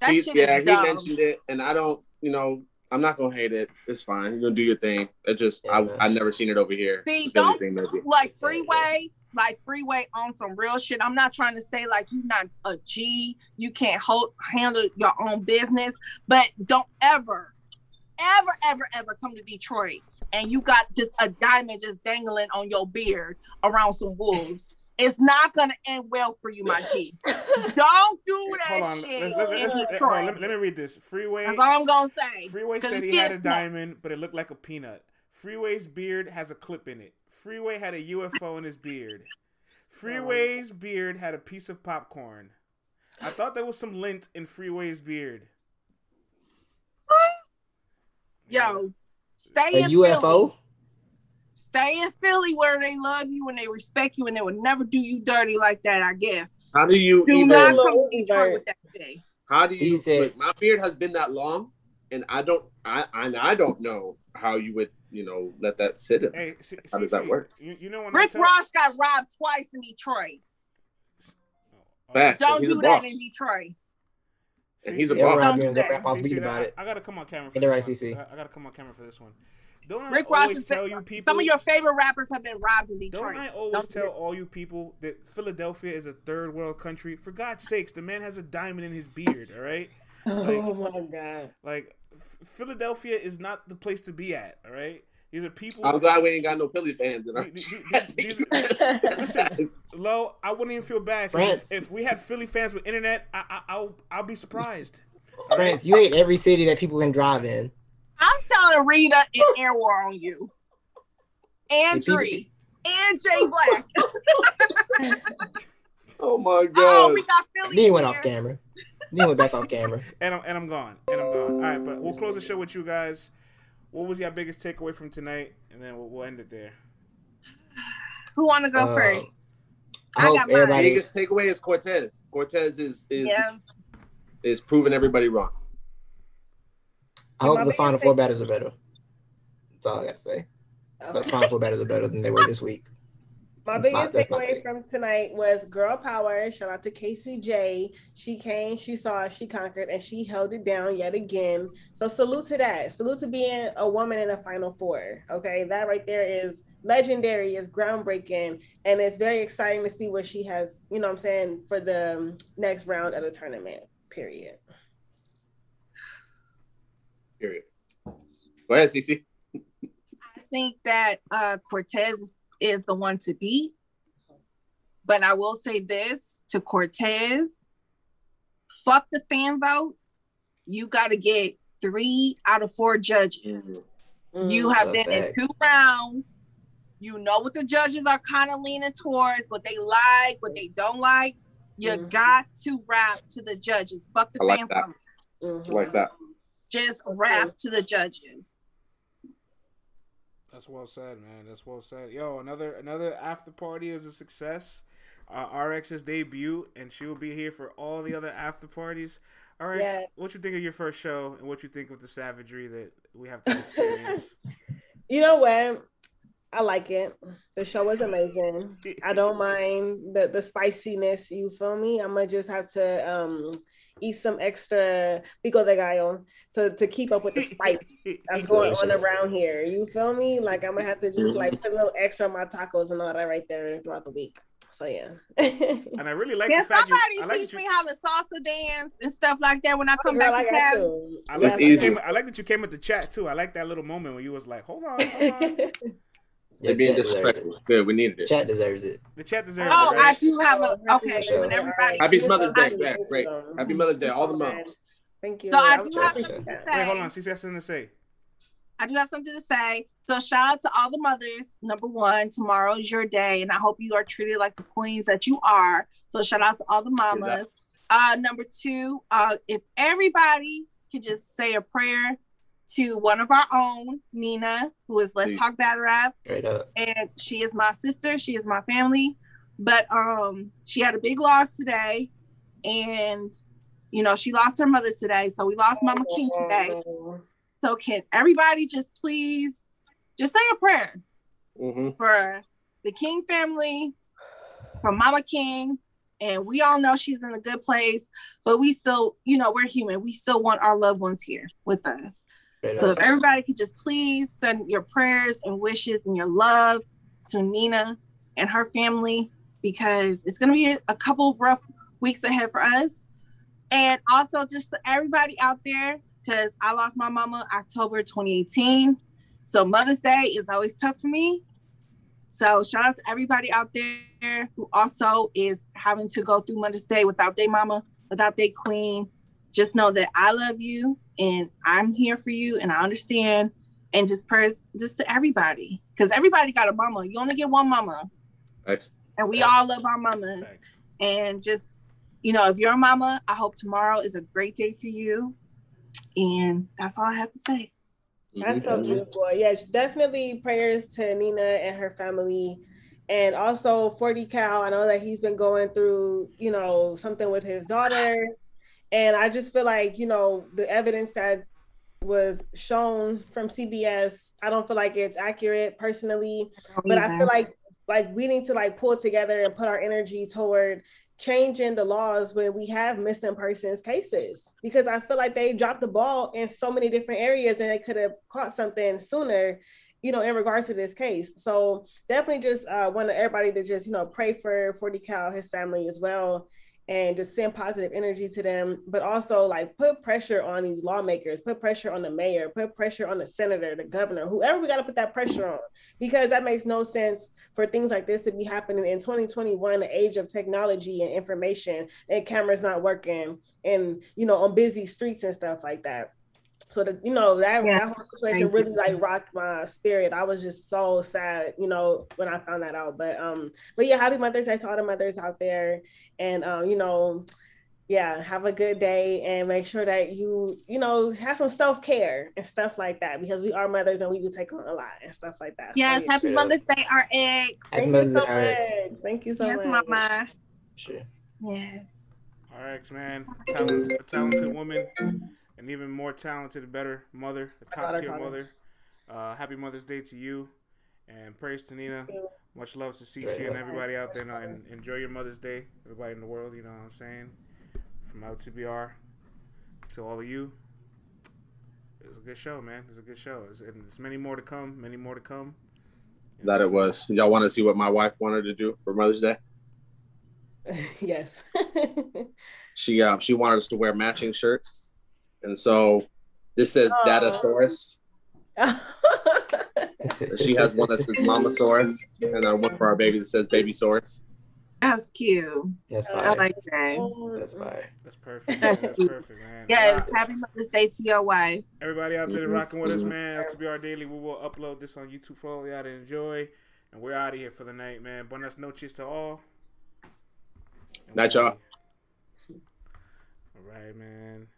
That He- shit yeah, is he mentioned it, and I don't, you know, I'm not gonna hate it. It's fine. You're gonna do your thing. It just, Yeah. I, I never seen it over here. See, It's don't thing like freeway, like freeway on some real shit. I'm not trying to say like you're not a G, you can't hold handle your own business, but don't ever, ever, ever, ever come to Detroit and you got just a diamond just dangling on your beard around some wolves. It's not gonna end well for you, my G. Don't do that Hold on. shit Let's, let's, let's, in hold on, let, me- let me read this. Freeway. That's all I'm gonna say. Freeway 'Cause said he had a gets nuts. diamond, but it looked like a peanut. Freeway's beard has a clip in it. Freeway had a UFO in his beard. Freeway's beard had a piece of popcorn. I thought there was some lint in Freeway's beard. Yo, stay A in Philly. UFO? Stay in Philly where they love you and they respect you and they would never do you dirty like that, I guess. How do you Do even? not come to Detroit with that thing. How do you? said- look, my beard has been that long, and I don't. I I, I don't know how you would, you know, let that sit. In. Hey, see, How see, does that work? You, you know when Rick tell, Ross got robbed twice in Detroit. Facts. Don't he's do that boss. in Detroit. And he's a see, Yeah, boss. Rob, Don't you do and go that. rap off See, beat see, about I, it. I gotta come on camera for Get the this right, one. I, I gotta come on camera for this one. Don't Rick I always is tell you people? Some of your favorite rappers have been robbed in Don't I always Don't tell it. all you people that Philadelphia is a third world country? For God's sakes, the man has a diamond in his beard. All right, Oh my god. like Philadelphia is not the place to be at. All right, these are people. I'm glad we ain't got no Philly fans in our. These- these- these- listen, Lo, I wouldn't even feel bad France. if, if we had Philly fans with internet. I, I, I'll I'll be surprised. France, you hate every city that people can drive in. I'm telling Rita and Air War on you. And Hey, people- Dree. And Jay Black. oh my god! Oh, we got Philly. Then he went off camera. Then he went back off camera. And I'm and I'm gone. And I'm gone. All right, but we'll close the show with you guys. What was your biggest takeaway from tonight? And then we'll, we'll end it there. Who want to go Um, first? I I hope got mine. everybody. biggest takeaway is Cortez. Cortez is is Yeah. is proving everybody wrong. I hope the final four thing- battles are better. That's all I got to say. But final four battles are better than they were this week. My That's biggest my takeaway take. from tonight was girl power. Shout out to Casey J. She came, she saw, she conquered, and she held it down yet again. So salute to that. Salute to being a woman in the final four. Okay, that right there is legendary, is groundbreaking, and it's very exciting to see what she has. You know, what I'm saying for the um, next round of the tournament. Period. Period. Go ahead, Cece. I think that uh, Cortez is the one to beat. But I will say this to Cortez fuck the fan vote. You got to get three out of four judges. You Mm. have That's a been in two rounds. You know what the judges are kind of leaning towards, what they like, what they don't like. You Mhm. got to rap to the judges. Fuck the I like fan that. vote. Mhm. Like that. Just rap to the judges. That's well said, man. That's well said. Yo, another another after party is a success. Uh, RX's debut, and she will be here for all the other after parties. RX, Yeah. what you think of your first show, and what you think of the savagery that we have to experience? You know what? I like it. The show was amazing. I don't mind the the spiciness. You feel me? I'm gonna just have to um eat some extra pico de gallo to to keep up with the spice that's It's going on around here. You feel me? Like I'm gonna have to just mm-hmm. like put a little extra on my tacos and all that right there throughout the week. So yeah. And I really like Can the fact you. I like teach that me you, how to salsa dance and stuff like that when I come Girl, back I to got Cali? you. I like, It's that you came, I like that you came with the chat too. I like that little moment when you was like, "Hold on, hold on." They're being chat deserves it. disrespectful. Good, we needed it. Chat deserves it. The chat deserves it. Oh, it, I do have a Happy okay. Sure. When everybody, Happy Mother's Day. I- Yeah, great. Happy Mother's Day, all the moms. Thank you. So I was do have trying to something to say. Wait, hold on. She has something to say. I do have something to say. So shout out to all the mothers. Number one, tomorrow is your day, and I hope you are treated like the queens that you are. So shout out to all the mamas. Uh, number two, uh, if everybody could just say a prayer to one of our own, Nina, who is Let's. Talk Bad Rap, Straight up. and she is my sister. She is my family, but um, she had a big loss today, and you know she lost her mother today. So we lost Mama King today. So can everybody just please just say a prayer hmm for the King family, for Mama King, and we all know she's in a good place, but we still, you know, we're human. We still want our loved ones here with us. So if everybody could just please send your prayers and wishes and your love to Nina and her family because it's gonna be a, couple rough weeks ahead for us. And also just for everybody out there, because I lost my mama October 2018. So Mother's Day is always tough for me. So shout out to everybody out there who also is having to go through Mother's Day without their mama, without their queen. Just know that I love you and I'm here for you and I understand. And just prayers just to everybody. Because everybody got a mama. You only get one mama. Thanks. And we Facts. all love our mamas. Thanks. And just, you know, if you're a mama, I hope tomorrow is a great day for you. And that's all I have to say. That's so Mhm. beautiful. Yes, definitely prayers to Nina and her family. And also 40 Cal, I know that he's been going through, you know, something with his daughter. And I just feel like, you know, the evidence that was shown from CBS, I don't feel like it's accurate personally. But I feel like like we need to like pull together and put our energy toward changing the laws when we have missing persons cases because I feel like they dropped the ball in so many different areas and they could have caught something sooner, you know, in regards to this case. So definitely just uh, want everybody to just you know pray for 40 Cal, his family as well, and just send positive energy to them, but also like put pressure on these lawmakers, put pressure on the mayor, put pressure on the senator, the governor, whoever we got to put that pressure on because that makes no sense for things like this to be happening in 2021 the age of technology and information and cameras not working and you know on busy streets and stuff like that so that you know that, Yeah, that whole situation crazy. really like rocked my spirit i was just so sad you know when i found that out but um but yeah happy mother's day to all the mothers out there and um you know yeah have a good day and make sure that you you know have some self-care and stuff like that because we are mothers and we do take on a lot and stuff like that So, Yes, yeah. happy Yeah. Mother's Day, RX. Happy Thank you Mother's so Day, RX. much. Thank you so yes, much. Mama. Sure. Yes. RX man, talented, talented woman, and even more talented, better mother, a top tier mother. Uh, happy Mother's Day to you, and praise to Nina. Much love to CC and everybody out there. And enjoy your Mother's Day, everybody in the world. You know what I'm saying? From LTBR to all of you. It was a good show, man. It was a good show. There's, and there's many more to come. Many more to come. That it was. Y'all want to see what my wife wanted to do for Mother's Day? yes. She um she wanted us to wear matching shirts, and so this says Aw. Dadasaurus. She has one that says Mamasaurus, and then one for our baby that says Babysaurus. That's cute. That's I I fine. like that. That's fine. That's perfect. Man. That's perfect, man. Yes, Wow. happy Mother's Day to your wife. Everybody out there Mhm. rocking with us, Mhm. man. LTBR Daily. We will upload this on YouTube for all y'all to enjoy. And we're out of here for the night, man. Buenas noches to all. And Night, y'all. we- All right, man.